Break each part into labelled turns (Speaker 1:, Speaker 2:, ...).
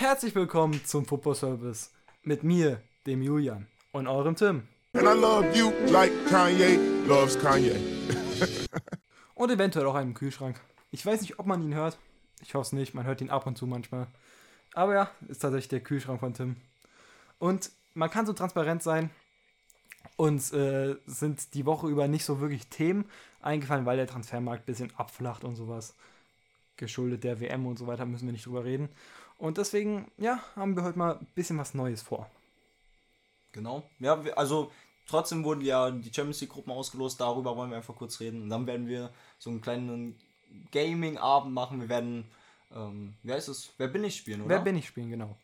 Speaker 1: Herzlich willkommen zum Football Service mit mir, dem Julian und eurem Tim.
Speaker 2: And I love you like Kanye loves Kanye.
Speaker 1: Und eventuell auch einen Kühlschrank. Ich weiß nicht, ob man ihn hört. Ich hoffe es nicht, man hört ihn ab und zu manchmal. Aber ja, ist tatsächlich der Kühlschrank von Tim. Und man kann so transparent sein. Uns äh, sind die Woche über nicht so wirklich Themen eingefallen, weil der Transfermarkt ein bisschen abflacht und sowas. Geschuldet der WM und so weiter müssen wir nicht drüber reden. Und deswegen, ja, haben wir heute mal ein bisschen was Neues vor.
Speaker 3: Genau. Ja, also trotzdem wurden ja die Champions League Gruppen ausgelost, darüber wollen wir einfach kurz reden. Und dann werden wir so einen kleinen Gaming-Abend machen. Wir werden, ähm, wie heißt es? Wer bin ich spielen, oder?
Speaker 1: Wer bin ich spielen, genau.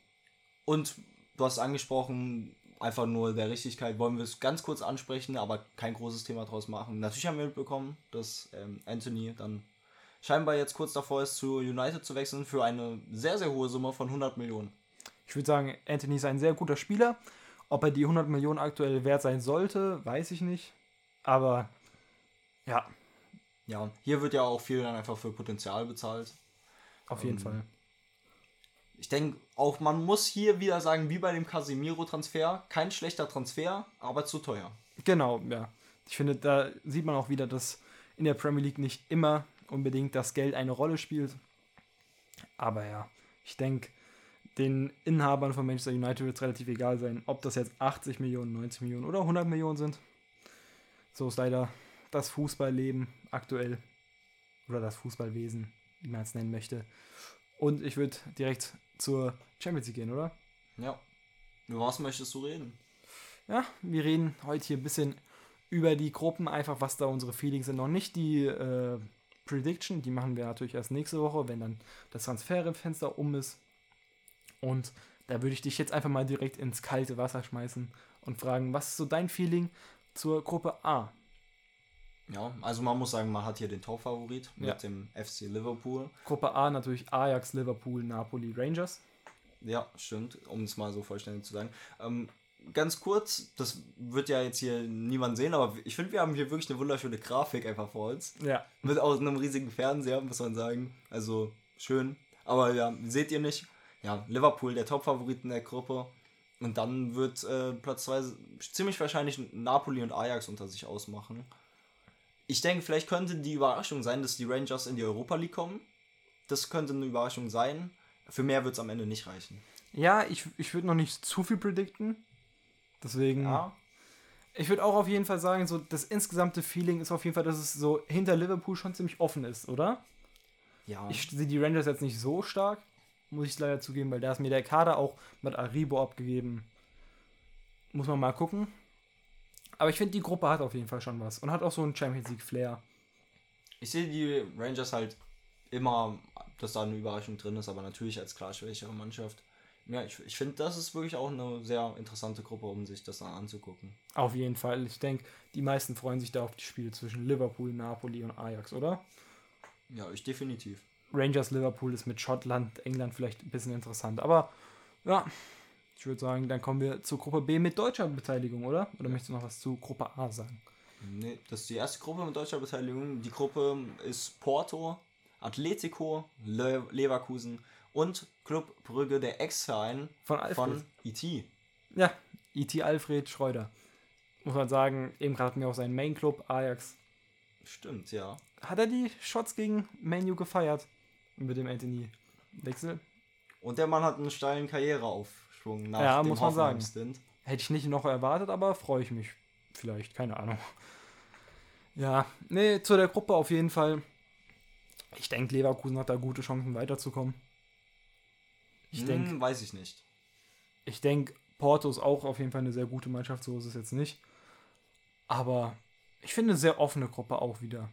Speaker 3: Und du hast angesprochen, einfach nur der Richtigkeit wollen wir es ganz kurz ansprechen, aber kein großes Thema draus machen. Natürlich haben wir mitbekommen, dass ähm, Anthony dann scheinbar jetzt kurz davor ist, zu United zu wechseln für eine sehr, sehr hohe Summe von 100 Millionen.
Speaker 1: Ich würde sagen, Anthony ist ein sehr guter Spieler. Ob er die 100 Millionen aktuell wert sein sollte, weiß ich nicht. Aber ja,
Speaker 3: Ja, hier wird ja auch viel dann einfach für Potenzial bezahlt.
Speaker 1: auf jeden
Speaker 3: Ähm,
Speaker 1: Fall.
Speaker 3: Ich denke auch, man muss hier wieder sagen, wie bei dem Casemiro-Transfer, kein schlechter Transfer, aber zu teuer.
Speaker 1: Genau, ja. Ich finde, da sieht man auch wieder, dass in der Premier League nicht immer unbedingt das Geld eine Rolle spielt. Aber ja, ich denke, den Inhabern von Manchester United wird es relativ egal sein, ob das jetzt 80 Millionen, 90 Millionen oder 100 Millionen sind. So ist leider das Fußballleben aktuell. Oder das Fußballwesen, wie man es nennen möchte. Und ich würde direkt zur Champions League gehen, oder?
Speaker 3: Ja. Über was möchtest du reden?
Speaker 1: Ja, wir reden heute hier ein bisschen über die Gruppen, einfach was da unsere Feelings sind. Noch nicht die äh, Prediction, die machen wir natürlich erst nächste Woche, wenn dann das Transferfenster um ist. Und da würde ich dich jetzt einfach mal direkt ins kalte Wasser schmeißen und fragen, was ist so dein Feeling zur Gruppe A?
Speaker 3: Ja, also man muss sagen, man hat hier den Top-Favorit
Speaker 1: Ja.
Speaker 3: mit dem FC Liverpool.
Speaker 1: Gruppe A natürlich Ajax, Liverpool, Napoli, Rangers.
Speaker 3: Ja, stimmt, um es mal so vollständig zu sagen. Ähm, ganz kurz, das wird ja jetzt hier niemand sehen, aber ich finde, wir haben hier wirklich eine wunderschöne Grafik einfach vor uns.
Speaker 1: Ja,
Speaker 3: Mit auch einem riesigen Fernseher, muss man sagen. Also schön. Aber ja, seht ihr nicht. Ja, Liverpool, der Top-Favorit in der Gruppe. Und dann wird äh, Platz 2 ziemlich wahrscheinlich Napoli und Ajax unter sich ausmachen. Ich denke, vielleicht könnte die Überraschung sein, dass die Rangers in die Europa League kommen. Das könnte eine Überraschung sein. Für mehr wird es am Ende nicht reichen.
Speaker 1: ja ich, ich würde noch nicht zu viel predikten. Deswegen.
Speaker 3: Ja,
Speaker 1: Ich würde auch auf jeden Fall sagen, so das insgesamte Feeling ist auf jeden Fall, dass es so hinter Liverpool schon ziemlich offen ist, oder?
Speaker 3: ja.
Speaker 1: Ich sehe die Rangers jetzt nicht so stark, muss ich leider zugeben, weil da ist mir der Kader auch mit Aribo abgegeben. Muss man mal gucken. Aber ich finde, die Gruppe hat auf jeden Fall schon was und hat auch so einen Champions League Flair.
Speaker 3: Ich sehe die Rangers halt immer, dass da eine Überraschung drin ist, aber natürlich als klar schwächere Mannschaft. Ja, ich, ich finde, das ist wirklich auch eine sehr interessante Gruppe, um sich das dann anzugucken.
Speaker 1: Auf jeden Fall. Ich denke, die meisten freuen sich da auf die Spiele zwischen Liverpool, Napoli und Ajax, oder?
Speaker 3: Ja, ich definitiv.
Speaker 1: Rangers Liverpool ist mit Schottland, England vielleicht ein bisschen interessant. Aber ja, ich würde sagen, dann kommen wir zur Gruppe B mit deutscher Beteiligung, oder? Oder möchtest du noch was zu Gruppe A sagen?
Speaker 3: Nee, das ist die erste Gruppe mit deutscher Beteiligung. Die Gruppe ist Porto, Atletico, Le Leverkusen und Club Brügge, der Ex-Verein
Speaker 1: Von Alfred.
Speaker 3: von E IT.
Speaker 1: Ja, IT Alfred Schreuder. Muss man sagen, eben gerade hatten wir auch seinen Main-Club, Ajax.
Speaker 3: Stimmt, ja.
Speaker 1: Hat er die Shots gegen Manu gefeiert? Mit dem Anthony-Wechsel?
Speaker 3: Und der Mann hat einen steilen Karriereaufschwung nach
Speaker 1: Ja,
Speaker 3: dem
Speaker 1: muss man sagen.
Speaker 3: Hoffenheim-Stint.
Speaker 1: Hätte ich nicht noch erwartet, aber freue ich mich. Vielleicht, keine Ahnung. Ja, nee, zu der Gruppe auf jeden Fall. Ich denke, Leverkusen hat da gute Chancen weiterzukommen. Ich
Speaker 3: Hm,
Speaker 1: denke,
Speaker 3: weiß ich nicht.
Speaker 1: ich denke, Porto ist auch auf jeden Fall eine sehr gute Mannschaft, so ist es jetzt nicht. Aber ich finde eine sehr offene Gruppe auch wieder.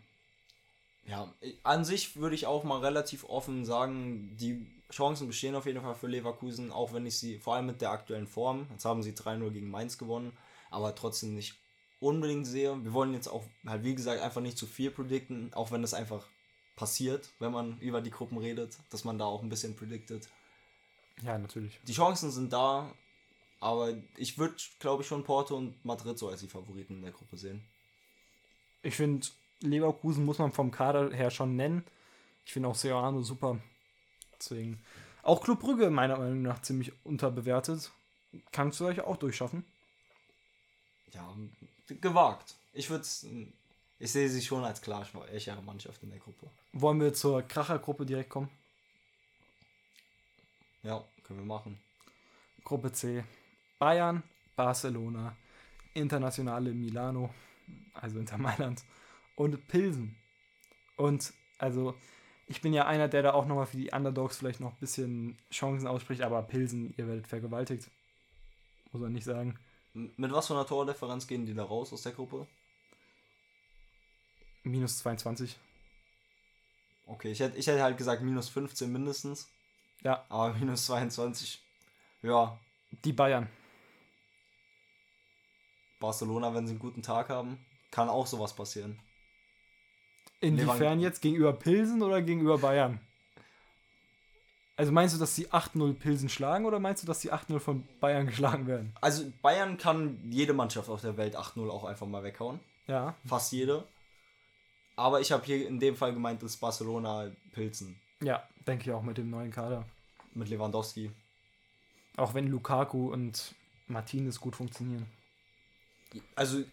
Speaker 3: Ja, an sich würde ich auch mal relativ offen sagen, die Chancen bestehen auf jeden Fall für Leverkusen, auch wenn ich sie, vor allem mit der aktuellen Form, jetzt haben sie 3-0 gegen Mainz gewonnen, aber trotzdem nicht unbedingt sehe. Wir wollen jetzt auch, halt wie gesagt, einfach nicht zu viel predikten, auch wenn das einfach passiert, wenn man über die Gruppen redet, dass man da auch ein bisschen prediktet.
Speaker 1: Ja, natürlich.
Speaker 3: Die Chancen sind da, aber ich würde, glaube ich, schon Porto und Madrid so als die Favoriten in der Gruppe sehen.
Speaker 1: Ich finde, Leverkusen muss man vom Kader her schon nennen. Ich finde auch Serrano super. Deswegen. Auch Club Brügge meiner Meinung nach ziemlich unterbewertet. Kannst du euch auch durchschaffen.
Speaker 3: Ja, gewagt. Ich würde ich sehe sie schon als klar schwächere Mannschaft in der Gruppe.
Speaker 1: Wollen wir zur Krachergruppe direkt kommen?
Speaker 3: Ja, können wir machen.
Speaker 1: Gruppe C. Bayern, Barcelona, Internationale Milano, also Inter Mailand und Pilsen. Und also ich bin ja einer, der da auch nochmal für die Underdogs vielleicht noch ein bisschen Chancen ausspricht, aber Pilsen, ihr werdet vergewaltigt. Muss man nicht sagen.
Speaker 3: Mit was für einer Tordifferenz gehen die da raus aus der Gruppe?
Speaker 1: Minus 22.
Speaker 3: Okay, ich hätte, ich hätte halt gesagt minus 15 mindestens.
Speaker 1: Ja.
Speaker 3: Aber minus 22. Ja.
Speaker 1: Die Bayern.
Speaker 3: Barcelona, wenn sie einen guten Tag haben, kann auch sowas passieren.
Speaker 1: Inwiefern jetzt? Gegenüber Pilsen oder gegenüber Bayern? Also meinst du, dass sie 8-0 Pilsen schlagen oder meinst du, dass sie 8-0 von Bayern geschlagen werden?
Speaker 3: Also Bayern kann jede Mannschaft auf der Welt 8-0 auch einfach mal weghauen.
Speaker 1: Ja.
Speaker 3: Fast jede. Aber ich habe hier in dem Fall gemeint, dass Barcelona Pilzen.
Speaker 1: Ja, denke ich auch mit dem neuen Kader.
Speaker 3: Mit Lewandowski.
Speaker 1: Auch wenn Lukaku und Martinez gut funktionieren.
Speaker 3: Also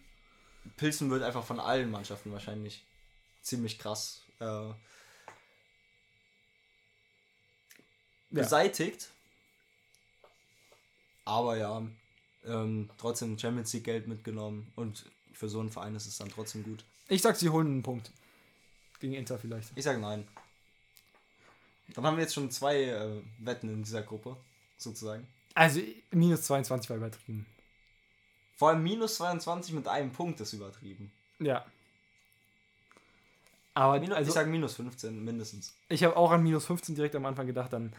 Speaker 3: Pilzen wird einfach von allen Mannschaften wahrscheinlich ziemlich krass äh, beseitigt. Aber ja, ähm, trotzdem Champions League Geld mitgenommen und für so einen Verein ist es dann trotzdem gut.
Speaker 1: Ich sag, sie holen einen Punkt. Gegen Inter vielleicht.
Speaker 3: Ich sag nein. Dann haben wir jetzt schon zwei äh, Wetten in dieser Gruppe, sozusagen.
Speaker 1: Also minus 22 war übertrieben.
Speaker 3: Vor allem minus 22 mit einem Punkt ist übertrieben.
Speaker 1: Ja. Aber
Speaker 3: minus,
Speaker 1: also,
Speaker 3: ich sage minus 15 mindestens.
Speaker 1: Ich habe auch an minus 15 direkt am Anfang gedacht, dann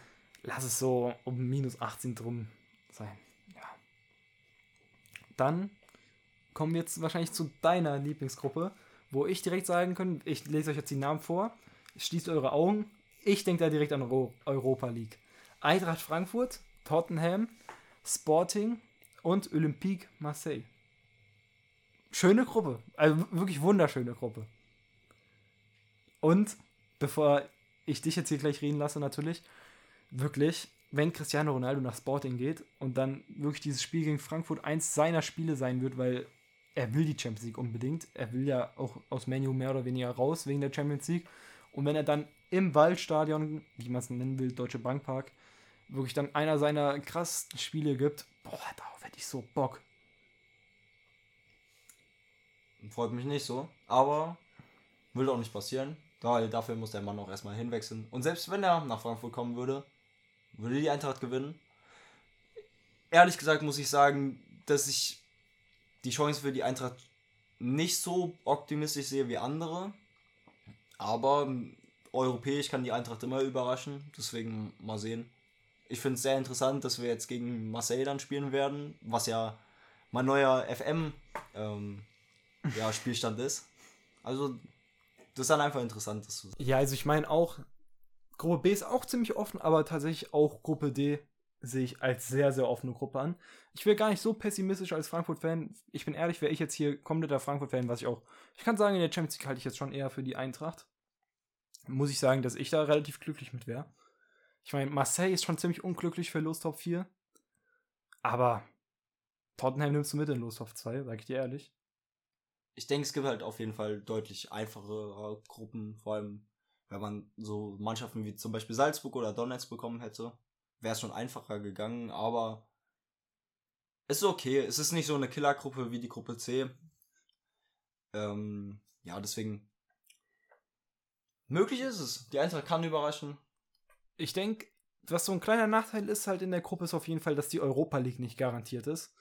Speaker 1: lass es so um minus 18 drum sein. Ja. Dann kommen wir jetzt wahrscheinlich zu deiner Lieblingsgruppe wo ich direkt sagen kann, ich lese euch jetzt die Namen vor, schließt eure Augen, ich denke da direkt an Europa League. Eintracht Frankfurt, Tottenham, Sporting und Olympique Marseille. Schöne Gruppe, also wirklich wunderschöne Gruppe. Und bevor ich dich jetzt hier gleich reden lasse, natürlich, wirklich, wenn Cristiano Ronaldo nach Sporting geht und dann wirklich dieses Spiel gegen Frankfurt eins seiner Spiele sein wird, weil er will die Champions League unbedingt. Er will ja auch aus Menu mehr oder weniger raus wegen der Champions League. Und wenn er dann im Waldstadion, wie man es nennen will, Deutsche Bankpark, wirklich dann einer seiner krassesten Spiele gibt, boah, darauf hätte ich so Bock.
Speaker 3: Freut mich nicht so, aber will auch nicht passieren, weil dafür muss der Mann auch erstmal hinwechseln. Und selbst wenn er nach Frankfurt kommen würde, würde die Eintracht gewinnen. Ehrlich gesagt muss ich sagen, dass ich die Chance für die Eintracht nicht so optimistisch sehe wie andere. Aber europäisch kann die Eintracht immer überraschen. Deswegen mal sehen. Ich finde es sehr interessant, dass wir jetzt gegen Marseille dann spielen werden, was ja mein neuer FM ähm, ja, Spielstand ist. Also, das ist dann einfach interessant, das zu
Speaker 1: sehen. Ja, also ich meine auch, Gruppe B ist auch ziemlich offen, aber tatsächlich auch Gruppe D sehe ich als sehr, sehr offene Gruppe an. Ich will gar nicht so pessimistisch als Frankfurt-Fan. Ich bin ehrlich, wäre ich jetzt hier kompletter Frankfurt-Fan, was ich auch. Ich kann sagen, in der Champions League halte ich jetzt schon eher für die Eintracht. Muss ich sagen, dass ich da relativ glücklich mit wäre. Ich meine, Marseille ist schon ziemlich unglücklich für Los Top 4. Aber Tottenham nimmst du mit in Los Top 2, sag ich dir ehrlich.
Speaker 3: Ich denke, es gibt halt auf jeden Fall deutlich einfachere Gruppen, vor allem wenn man so Mannschaften wie zum Beispiel Salzburg oder Donetsk bekommen hätte wäre es schon einfacher gegangen, aber es ist okay. Es ist nicht so eine Killergruppe wie die Gruppe C. Ähm, ja, deswegen. Möglich ist es. Die Eintracht kann überraschen.
Speaker 1: Ich denke, was so ein kleiner Nachteil ist halt in der Gruppe, ist auf jeden Fall, dass die Europa League nicht garantiert ist.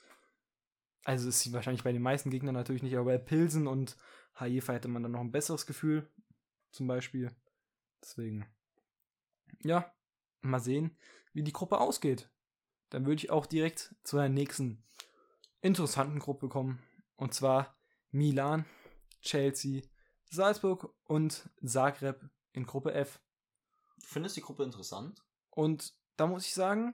Speaker 1: Also ist sie wahrscheinlich bei den meisten Gegnern natürlich nicht, aber bei Pilsen und Haifa hätte man dann noch ein besseres Gefühl. Zum Beispiel. Deswegen. Ja, mal sehen wie die Gruppe ausgeht. Dann würde ich auch direkt zu der nächsten interessanten Gruppe kommen. Und zwar Milan, Chelsea, Salzburg und Zagreb in Gruppe F.
Speaker 3: Du findest die Gruppe interessant?
Speaker 1: Und da muss ich sagen,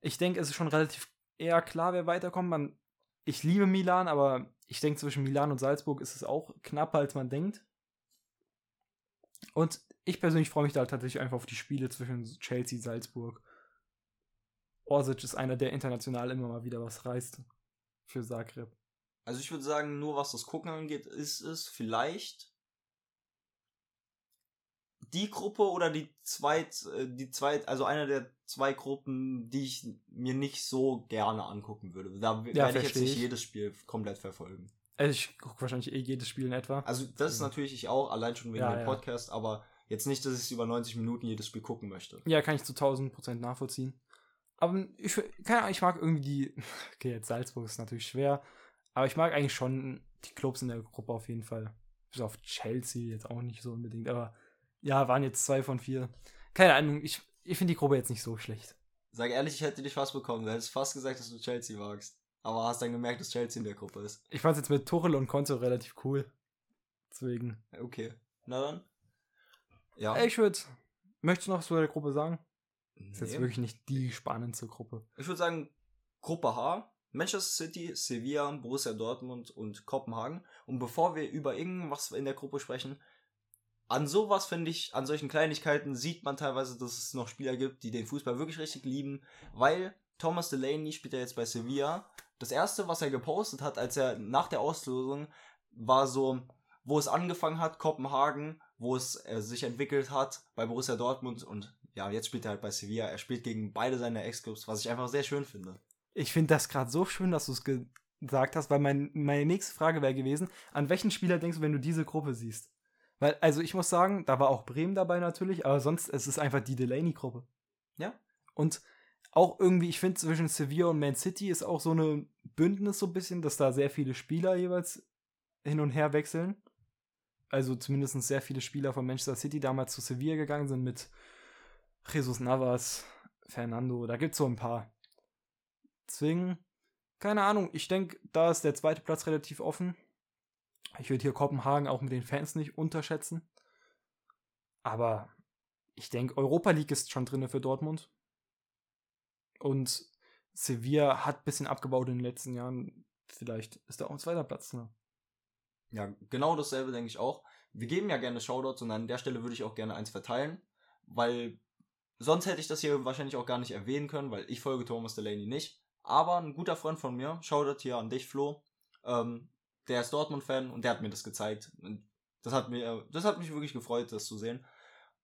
Speaker 1: ich denke, es ist schon relativ eher klar, wer weiterkommt. Man, ich liebe Milan, aber ich denke, zwischen Milan und Salzburg ist es auch knapper, als man denkt. Und ich persönlich freue mich da tatsächlich einfach auf die Spiele zwischen Chelsea, Salzburg. Orsic ist einer, der international immer mal wieder was reißt für Zagreb.
Speaker 3: Also ich würde sagen, nur was das Gucken angeht, ist es vielleicht die Gruppe oder die zweit, äh, die zweit, also eine der zwei Gruppen, die ich mir nicht so gerne angucken würde. Da
Speaker 1: Ja,
Speaker 3: werde ich jetzt nicht
Speaker 1: ich.
Speaker 3: jedes Spiel komplett verfolgen.
Speaker 1: Also ich gucke wahrscheinlich eh jedes Spiel in etwa.
Speaker 3: Also das ist natürlich ich auch, allein schon wegen
Speaker 1: Ja,
Speaker 3: dem
Speaker 1: ja.
Speaker 3: Podcast, aber jetzt nicht, dass ich über 90 Minuten jedes Spiel gucken möchte.
Speaker 1: Ja, kann ich zu 1000% nachvollziehen. Aber ich, keine Ahnung, ich mag irgendwie die. Okay, jetzt Salzburg ist natürlich schwer. Aber ich mag eigentlich schon die Clubs in der Gruppe auf jeden Fall. Bis auf Chelsea jetzt auch nicht so unbedingt. Aber ja, waren jetzt zwei von vier. Keine Ahnung, ich, ich finde die Gruppe jetzt nicht so schlecht.
Speaker 3: Sag ehrlich, ich hätte dich fast bekommen. Du hättest fast gesagt, dass du Chelsea magst. Aber hast dann gemerkt, dass Chelsea in der Gruppe ist.
Speaker 1: Ich fand es jetzt mit Tuchel und Konto relativ cool. Deswegen.
Speaker 3: Okay. Na dann. Ja.
Speaker 1: Ey, Ich würde. Möchtest du noch was zu der Gruppe sagen? Ist jetzt
Speaker 3: Nee.
Speaker 1: wirklich nicht die spannendste Gruppe.
Speaker 3: Ich würde sagen, Gruppe H, Manchester City, Sevilla, Borussia Dortmund und Kopenhagen. Und bevor wir über irgendwas in der Gruppe sprechen, an sowas finde ich, an solchen Kleinigkeiten sieht man teilweise, dass es noch Spieler gibt, die den Fußball wirklich richtig lieben, weil Thomas Delaney spielt ja jetzt bei Sevilla. Das erste, was er gepostet hat, als er nach der Auslosung, war so, wo es angefangen hat, Kopenhagen, wo es äh, sich entwickelt hat bei Borussia Dortmund und ja, jetzt spielt er halt bei Sevilla. Er spielt gegen beide seine Ex-Clubs, was ich einfach sehr schön finde.
Speaker 1: Ich finde das gerade so schön, dass du es ge gesagt hast, weil mein, meine nächste Frage wäre gewesen, an welchen Spieler denkst du, wenn du diese Gruppe siehst? Weil, also ich muss sagen, da war auch Bremen dabei natürlich, aber sonst es ist einfach die Delaney-Gruppe.
Speaker 3: Ja.
Speaker 1: Und auch irgendwie, ich finde zwischen Sevilla und Man City ist auch so eine Bündnis so ein bisschen, dass da sehr viele Spieler jeweils hin und her wechseln. Also zumindest sehr viele Spieler von Manchester City damals zu Sevilla gegangen sind mit Jesus Navas, Fernando, da gibt es so ein paar. Deswegen, keine Ahnung, ich denke, da ist der zweite Platz relativ offen. Ich würde hier Kopenhagen auch mit den Fans nicht unterschätzen. Aber ich denke, Europa League ist schon drin für Dortmund. Und Sevilla hat ein bisschen abgebaut in den letzten Jahren. Vielleicht ist da auch ein zweiter Platz. Ne?
Speaker 3: Ja, genau dasselbe denke ich auch. Wir geben ja gerne Shoutouts und an der Stelle würde ich auch gerne eins verteilen, weil sonst hätte ich das hier wahrscheinlich auch gar nicht erwähnen können, weil ich folge Thomas Delaney nicht. Aber ein guter Freund von mir, Shoutout hier an dich, Flo, ähm, der ist Dortmund-Fan und der hat mir das gezeigt. Und das hat mir, das hat mich wirklich gefreut, das zu sehen.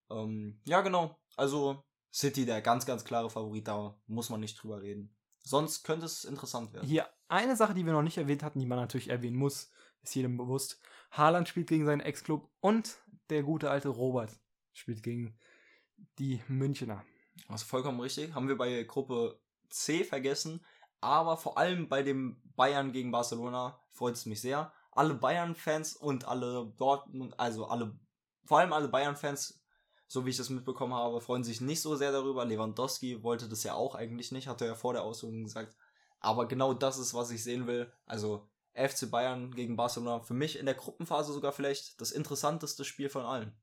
Speaker 3: Ähm, ja, genau. Also City, der ganz, ganz klare Favorit, da muss man nicht drüber reden. Sonst könnte es interessant werden.
Speaker 1: Hier eine Sache, die wir noch nicht erwähnt hatten, die man natürlich erwähnen muss, ist jedem bewusst. Haaland spielt gegen seinen Ex-Club und der gute alte Robert spielt gegen die Münchner.
Speaker 3: Das ist vollkommen richtig. Haben wir bei Gruppe C vergessen. Aber vor allem bei dem Bayern gegen Barcelona freut es mich sehr. Alle Bayern-Fans und alle Dortmund, also alle, vor allem alle Bayern-Fans, so wie ich das mitbekommen habe, freuen sich nicht so sehr darüber. Lewandowski wollte das ja auch eigentlich nicht, hatte er vor der Auslosung gesagt. Aber genau das ist, was ich sehen will. Also FC Bayern gegen Barcelona, für mich in der Gruppenphase sogar vielleicht das interessanteste Spiel von allen.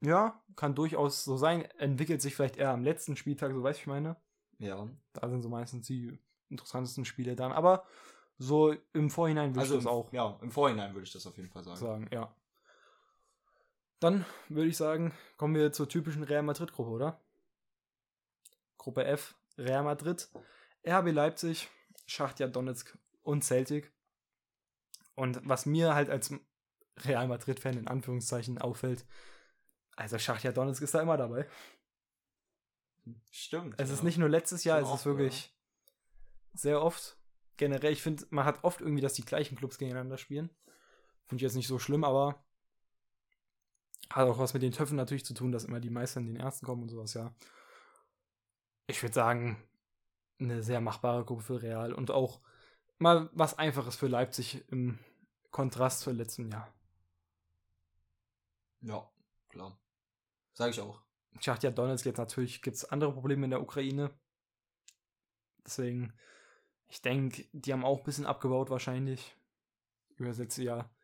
Speaker 1: Ja, kann durchaus so sein. Entwickelt sich vielleicht eher am letzten Spieltag, so weiß ich meine.
Speaker 3: Ja.
Speaker 1: Da sind so meistens die interessantesten Spiele dann. Aber so im Vorhinein würde
Speaker 3: Also
Speaker 1: ich das
Speaker 3: im,
Speaker 1: auch
Speaker 3: ja, im Vorhinein würde ich das auf jeden Fall sagen.
Speaker 1: sagen, ja. Dann würde ich sagen, kommen wir zur typischen Real Madrid-Gruppe, oder? Gruppe F, Real Madrid, RB Leipzig, Schachtja Donetsk und Celtic. Und was mir halt als Real Madrid-Fan in Anführungszeichen auffällt, also Schachtja Donetsk ist da immer dabei.
Speaker 3: Stimmt.
Speaker 1: Es
Speaker 3: ja.
Speaker 1: ist nicht nur letztes Jahr,
Speaker 3: Schon
Speaker 1: es
Speaker 3: oft,
Speaker 1: ist wirklich sehr oft. Generell, ich finde, man hat oft irgendwie, dass die gleichen Clubs gegeneinander spielen. Finde ich jetzt nicht so schlimm, aber hat auch was mit den Töpfen natürlich zu tun, dass immer die Meister in den ersten kommen und sowas, ja. Ich würde sagen, eine sehr machbare Gruppe für Real und auch mal was Einfaches für Leipzig im Kontrast zur letzten Jahr.
Speaker 3: Ja, klar. Sag ich auch.
Speaker 1: Schachtja Donetsk jetzt natürlich gibt es andere Probleme in der Ukraine. Deswegen, ich denke, die haben auch ein bisschen abgebaut wahrscheinlich. Über das letzte Jahr.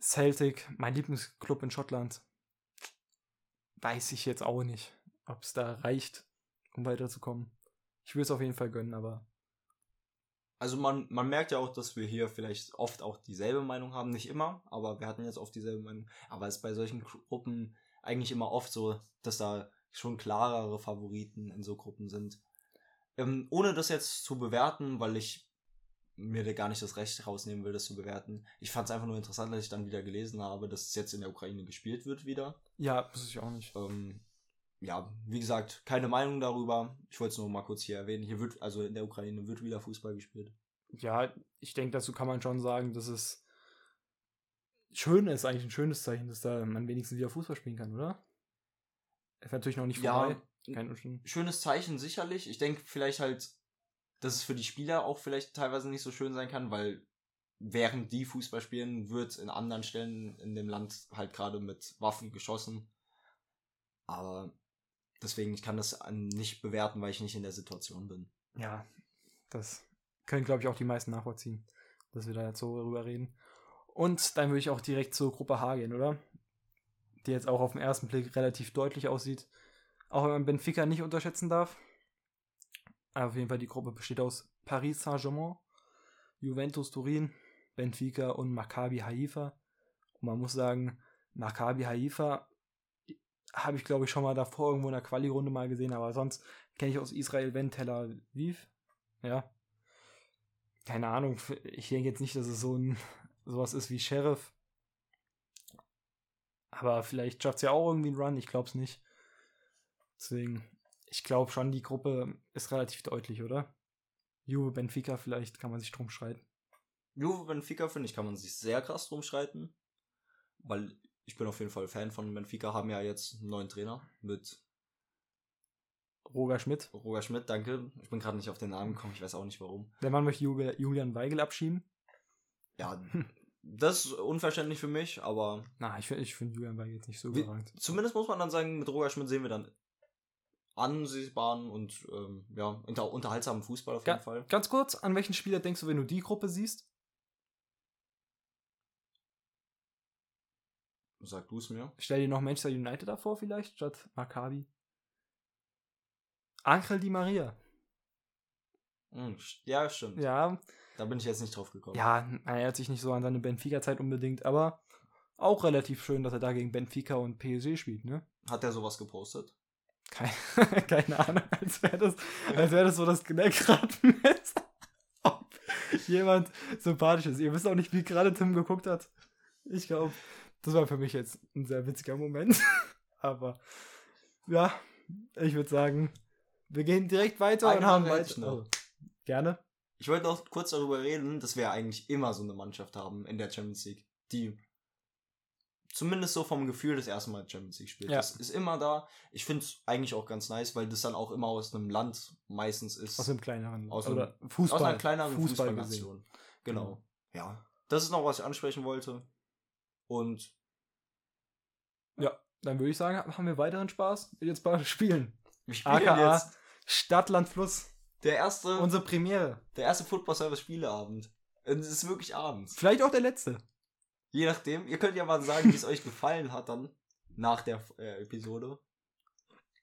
Speaker 1: Celtic, mein Lieblingsclub in Schottland. Weiß ich jetzt auch nicht, ob es da reicht, um weiterzukommen. Ich will es auf jeden Fall gönnen, aber
Speaker 3: Also man, man merkt ja auch, dass wir hier vielleicht oft auch dieselbe Meinung haben. Nicht immer, aber wir hatten jetzt oft dieselbe Meinung. Aber es bei solchen Gruppen eigentlich immer oft so, dass da schon klarere Favoriten in so Gruppen sind. Ähm, ohne das jetzt zu bewerten, weil ich mir da gar nicht das Recht rausnehmen will, das zu bewerten. Ich fand es einfach nur interessant, dass ich dann wieder gelesen habe, dass es jetzt in der Ukraine gespielt wird wieder.
Speaker 1: Ja, das ist ich auch nicht.
Speaker 3: Ähm, ja, wie gesagt, keine Meinung darüber. Ich wollte es nur mal kurz hier erwähnen. Hier wird, also in der Ukraine wird wieder Fußball gespielt.
Speaker 1: Ja, ich denke, dazu kann man schon sagen, dass es schön ist, eigentlich ein schönes Zeichen, dass da man wenigstens wieder Fußball spielen kann, oder? Ist natürlich noch nicht vorbei.
Speaker 3: Ja,
Speaker 1: Kein
Speaker 3: schönes Zeichen sicherlich. Ich denke vielleicht halt, dass es für die Spieler auch vielleicht teilweise nicht so schön sein kann, weil während die Fußball spielen, wird in anderen Stellen in dem Land halt gerade mit Waffen geschossen. Aber deswegen, ich kann das nicht bewerten, weil ich nicht in der Situation bin.
Speaker 1: Ja, das können, glaube ich, auch die meisten nachvollziehen, dass wir da jetzt so darüber reden. Und dann würde ich auch direkt zur Gruppe H gehen, oder? Die jetzt auch auf den ersten Blick relativ deutlich aussieht. Auch wenn man Benfica nicht unterschätzen darf. Aber auf jeden Fall, die Gruppe besteht aus Paris Saint-Germain, Juventus Turin, Benfica und Maccabi Haifa. Und man muss sagen, Maccabi Haifa habe ich, glaube ich, schon mal davor irgendwo in der Quali-Runde mal gesehen, aber sonst kenne ich aus Israel wenn Tel Aviv. Ja. Keine Ahnung. Ich denke jetzt nicht, dass es so ein sowas ist wie Sheriff. Aber vielleicht schafft es ja auch irgendwie einen Run. Ich glaube es nicht. Deswegen, ich glaube schon, die Gruppe ist relativ deutlich, oder? Juve, Benfica, vielleicht kann man sich drum streiten.
Speaker 3: Juve Benfica, finde ich, kann man sich sehr krass drum streiten. Weil ich bin auf jeden Fall Fan von Benfica, haben ja jetzt einen neuen Trainer mit
Speaker 1: Roger Schmidt.
Speaker 3: Roger Schmidt, danke. Ich bin gerade nicht auf den Namen gekommen, ich weiß auch nicht warum.
Speaker 1: Der Mann möchte Ju- Julian Weigel abschieben.
Speaker 3: Ja, das ist unverständlich für mich, aber
Speaker 1: Na, ich finde ich find Julian Weigel jetzt nicht so überragend.
Speaker 3: zumindest muss man dann sagen, mit Roger Schmidt sehen wir dann ansehbaren und ähm, ja, unter, unterhaltsamen Fußball auf jeden
Speaker 1: Ga
Speaker 3: Fall.
Speaker 1: ganz kurz, an welchen Spieler denkst du, wenn du die Gruppe siehst?
Speaker 3: Sag du es mir.
Speaker 1: Stell dir noch Manchester United davor vielleicht, statt Maccabi. Angel Di Maria.
Speaker 3: Hm, ja, stimmt.
Speaker 1: Ja,
Speaker 3: Da bin ich jetzt nicht drauf gekommen.
Speaker 1: ja, er erinnert sich nicht so an seine Benfica-Zeit unbedingt, aber auch relativ schön, dass er da gegen Benfica und PSG spielt, ne?
Speaker 3: Hat er sowas gepostet?
Speaker 1: Keine, keine Ahnung, als wäre das, als wär das so das. Ob jemand sympathisch ist. Ihr wisst auch nicht, wie gerade Tim geguckt hat. Ich glaube, das war für mich jetzt ein sehr witziger Moment. Aber ja, ich würde sagen, wir gehen direkt weiter
Speaker 3: Eine
Speaker 1: und haben weiter.
Speaker 3: noch.
Speaker 1: Oh, gerne.
Speaker 3: Ich wollte noch kurz darüber reden, dass wir ja eigentlich immer so eine Mannschaft haben in der Champions League, die zumindest so vom Gefühl das erste Mal Champions League spielt.
Speaker 1: Ja.
Speaker 3: Das ist immer da. Ich finde es eigentlich auch ganz nice, weil das dann auch immer aus einem Land meistens ist.
Speaker 1: Aus einem kleineren
Speaker 3: Aus
Speaker 1: oder
Speaker 3: einem-
Speaker 1: Fußball,
Speaker 3: aus einer kleineren
Speaker 1: Fußball
Speaker 3: Fußballnation. Genau. Ja. Das ist noch, was ich ansprechen wollte. Und
Speaker 1: Ja, dann würde ich sagen, haben wir weiteren Spaß. Jetzt bei Spielen.
Speaker 3: wir spielen
Speaker 1: AKA
Speaker 3: jetzt
Speaker 1: Stadt, Land, Fluss.
Speaker 3: Der erste,
Speaker 1: Unsere Premiere.
Speaker 3: der erste Football Service Spieleabend. Und Es ist wirklich abends.
Speaker 1: Vielleicht auch der letzte.
Speaker 3: Je nachdem, ihr könnt ja mal sagen, wie es euch gefallen hat dann nach der äh, Episode.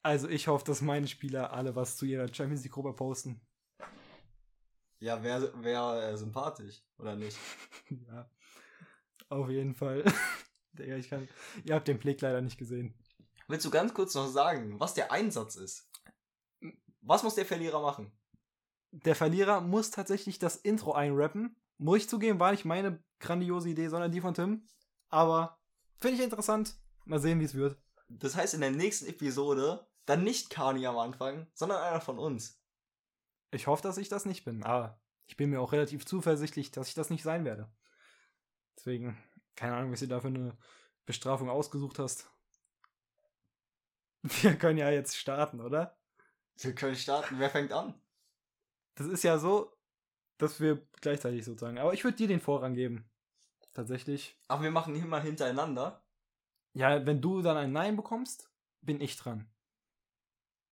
Speaker 1: Also ich hoffe, dass meine Spieler alle was zu ihrer Champions League Gruppe posten.
Speaker 3: Ja, wäre wär, äh, sympathisch, oder nicht?
Speaker 1: ja. Auf jeden Fall. Ich kann. Ihr habt den Blick leider nicht gesehen.
Speaker 3: Willst du ganz kurz noch sagen, was der Einsatz ist? Was muss der Verlierer machen?
Speaker 1: Der Verlierer muss tatsächlich das Intro einrappen. Muss ich zugeben, war nicht meine grandiose Idee, sondern die von Tim. Aber finde ich interessant. Mal sehen, wie es wird.
Speaker 3: Das heißt, in der nächsten Episode dann nicht Kani am Anfang, sondern einer von uns.
Speaker 1: Ich hoffe, dass ich das nicht bin. Aber ich bin mir auch relativ zuversichtlich, dass ich das nicht sein werde. Deswegen, keine Ahnung, was ihr da für eine Bestrafung ausgesucht hast. Wir können ja jetzt starten, oder?
Speaker 3: Wir können starten. Wer fängt an?
Speaker 1: Das ist ja so, dass wir gleichzeitig sozusagen. Aber ich würde dir den Vorrang geben. Tatsächlich.
Speaker 3: Aber wir machen immer hintereinander.
Speaker 1: Ja, wenn du dann ein Nein bekommst, bin ich dran.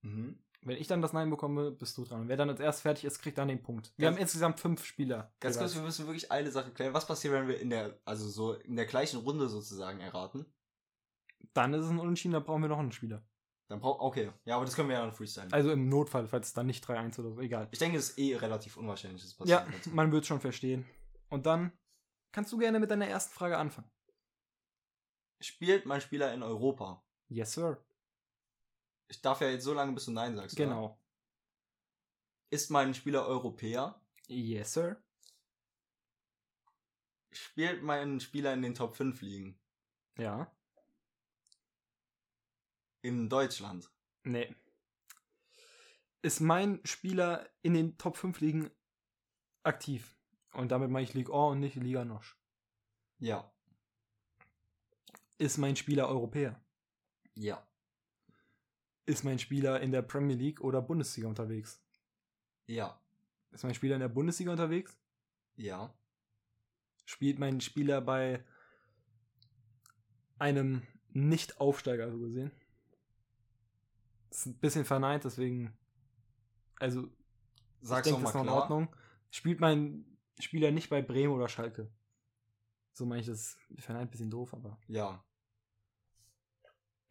Speaker 3: Mhm.
Speaker 1: Wenn ich dann das Nein bekomme, bist du dran. Wer dann als erst fertig ist, kriegt dann den Punkt. Wir
Speaker 3: Ganz-
Speaker 1: haben insgesamt fünf Spieler.
Speaker 3: Ganz kurz, wir müssen wirklich eine Sache klären. Was passiert, wenn wir in der, also so in der gleichen Runde sozusagen erraten?
Speaker 1: Dann ist es ein Unentschieden, da brauchen wir noch einen Spieler.
Speaker 3: Dann braucht, okay. Ja, aber das können wir ja dann freestylen.
Speaker 1: Also im Notfall, falls es dann nicht 3-1 oder so, egal.
Speaker 3: ich denke, es ist eh relativ unwahrscheinlich, dass es
Speaker 1: Ja,
Speaker 3: passieren wird.
Speaker 1: man wird schon verstehen. Und dann kannst du gerne mit deiner ersten Frage anfangen.
Speaker 3: Spielt mein Spieler in Europa?
Speaker 1: Yes, sir.
Speaker 3: Ich darf ja jetzt so lange, bis du Nein sagst. Oder?
Speaker 1: Genau.
Speaker 3: Ist mein Spieler Europäer?
Speaker 1: Yes, sir.
Speaker 3: Spielt mein Spieler in den Top 5 Ligen?
Speaker 1: Ja.
Speaker 3: In Deutschland?
Speaker 1: Nee. Ist mein Spieler in den Top 5 Ligen aktiv? Und damit meine ich Ligue 1 und nicht Liga Nosch.
Speaker 3: Ja.
Speaker 1: Ist mein Spieler Europäer?
Speaker 3: Ja.
Speaker 1: Ist mein Spieler in der Premier League oder Bundesliga unterwegs?
Speaker 3: Ja.
Speaker 1: Ist mein Spieler in der Bundesliga unterwegs?
Speaker 3: Ja.
Speaker 1: Spielt mein Spieler bei einem Nicht-Aufsteiger so gesehen? Ist ein bisschen verneint, deswegen. Also,
Speaker 3: Sag's
Speaker 1: ich denke, das ist noch in. Ordnung. Spielt mein Spieler nicht bei Bremen oder Schalke? So meine ich das verneint ein bisschen doof, aber.
Speaker 3: Ja.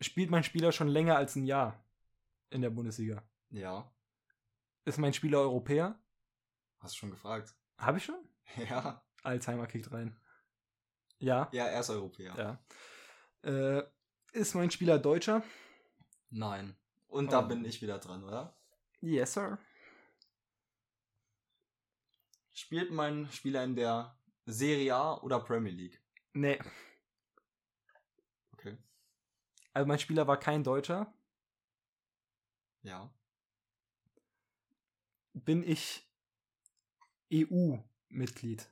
Speaker 1: Spielt mein Spieler schon länger als ein Jahr in der Bundesliga?
Speaker 3: Ja.
Speaker 1: Ist mein Spieler Europäer?
Speaker 3: Hast du schon gefragt?
Speaker 1: Habe ich schon?
Speaker 3: Ja.
Speaker 1: Alzheimer kickt rein. Ja.
Speaker 3: Ja, er ist Europäer.
Speaker 1: Ja. Äh, ist mein Spieler Deutscher?
Speaker 3: Nein. Und da
Speaker 1: Oh.
Speaker 3: bin ich wieder dran, oder?
Speaker 1: Yes, sir.
Speaker 3: Spielt mein Spieler in der Serie A oder Premier League?
Speaker 1: Nee.
Speaker 3: Okay.
Speaker 1: Also mein Spieler war kein Deutscher.
Speaker 3: Ja.
Speaker 1: Bin ich EU-Mitglied?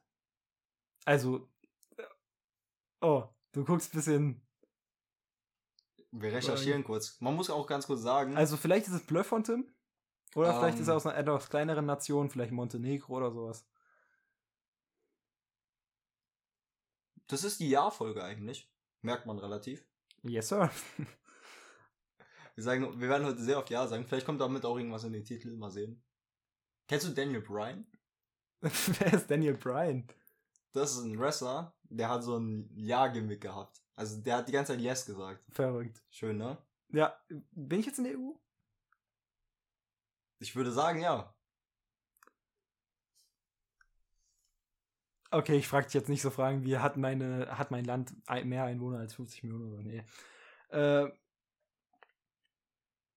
Speaker 1: Also. äh, Oh, du guckst ein bisschen.
Speaker 3: Wir recherchieren kurz. Man muss auch ganz kurz sagen,
Speaker 1: Also vielleicht ist es Bluff von Tim. Oder vielleicht
Speaker 3: Ähm.
Speaker 1: ist er aus einer etwas kleineren Nation, vielleicht Montenegro oder sowas.
Speaker 3: das ist die Jahrfolge eigentlich. Merkt man relativ.
Speaker 1: Yes, sir.
Speaker 3: Wir, sagen, wir werden heute sehr oft Ja sagen. Vielleicht kommt damit auch irgendwas in den Titel. Mal sehen. Kennst du Daniel Bryan?
Speaker 1: Wer ist Daniel Bryan?
Speaker 3: Das ist ein Wrestler, der hat so ein Ja-Gimmick gehabt. Also der hat die ganze Zeit Yes gesagt.
Speaker 1: Verrückt.
Speaker 3: Schön, ne?
Speaker 1: Ja, bin ich jetzt in der EU?
Speaker 3: Ich würde sagen, ja.
Speaker 1: Okay, ich frage dich jetzt nicht so Fragen wie, hat, meine, hat mein Land mehr Einwohner als 50 Millionen oder? Nee. Äh,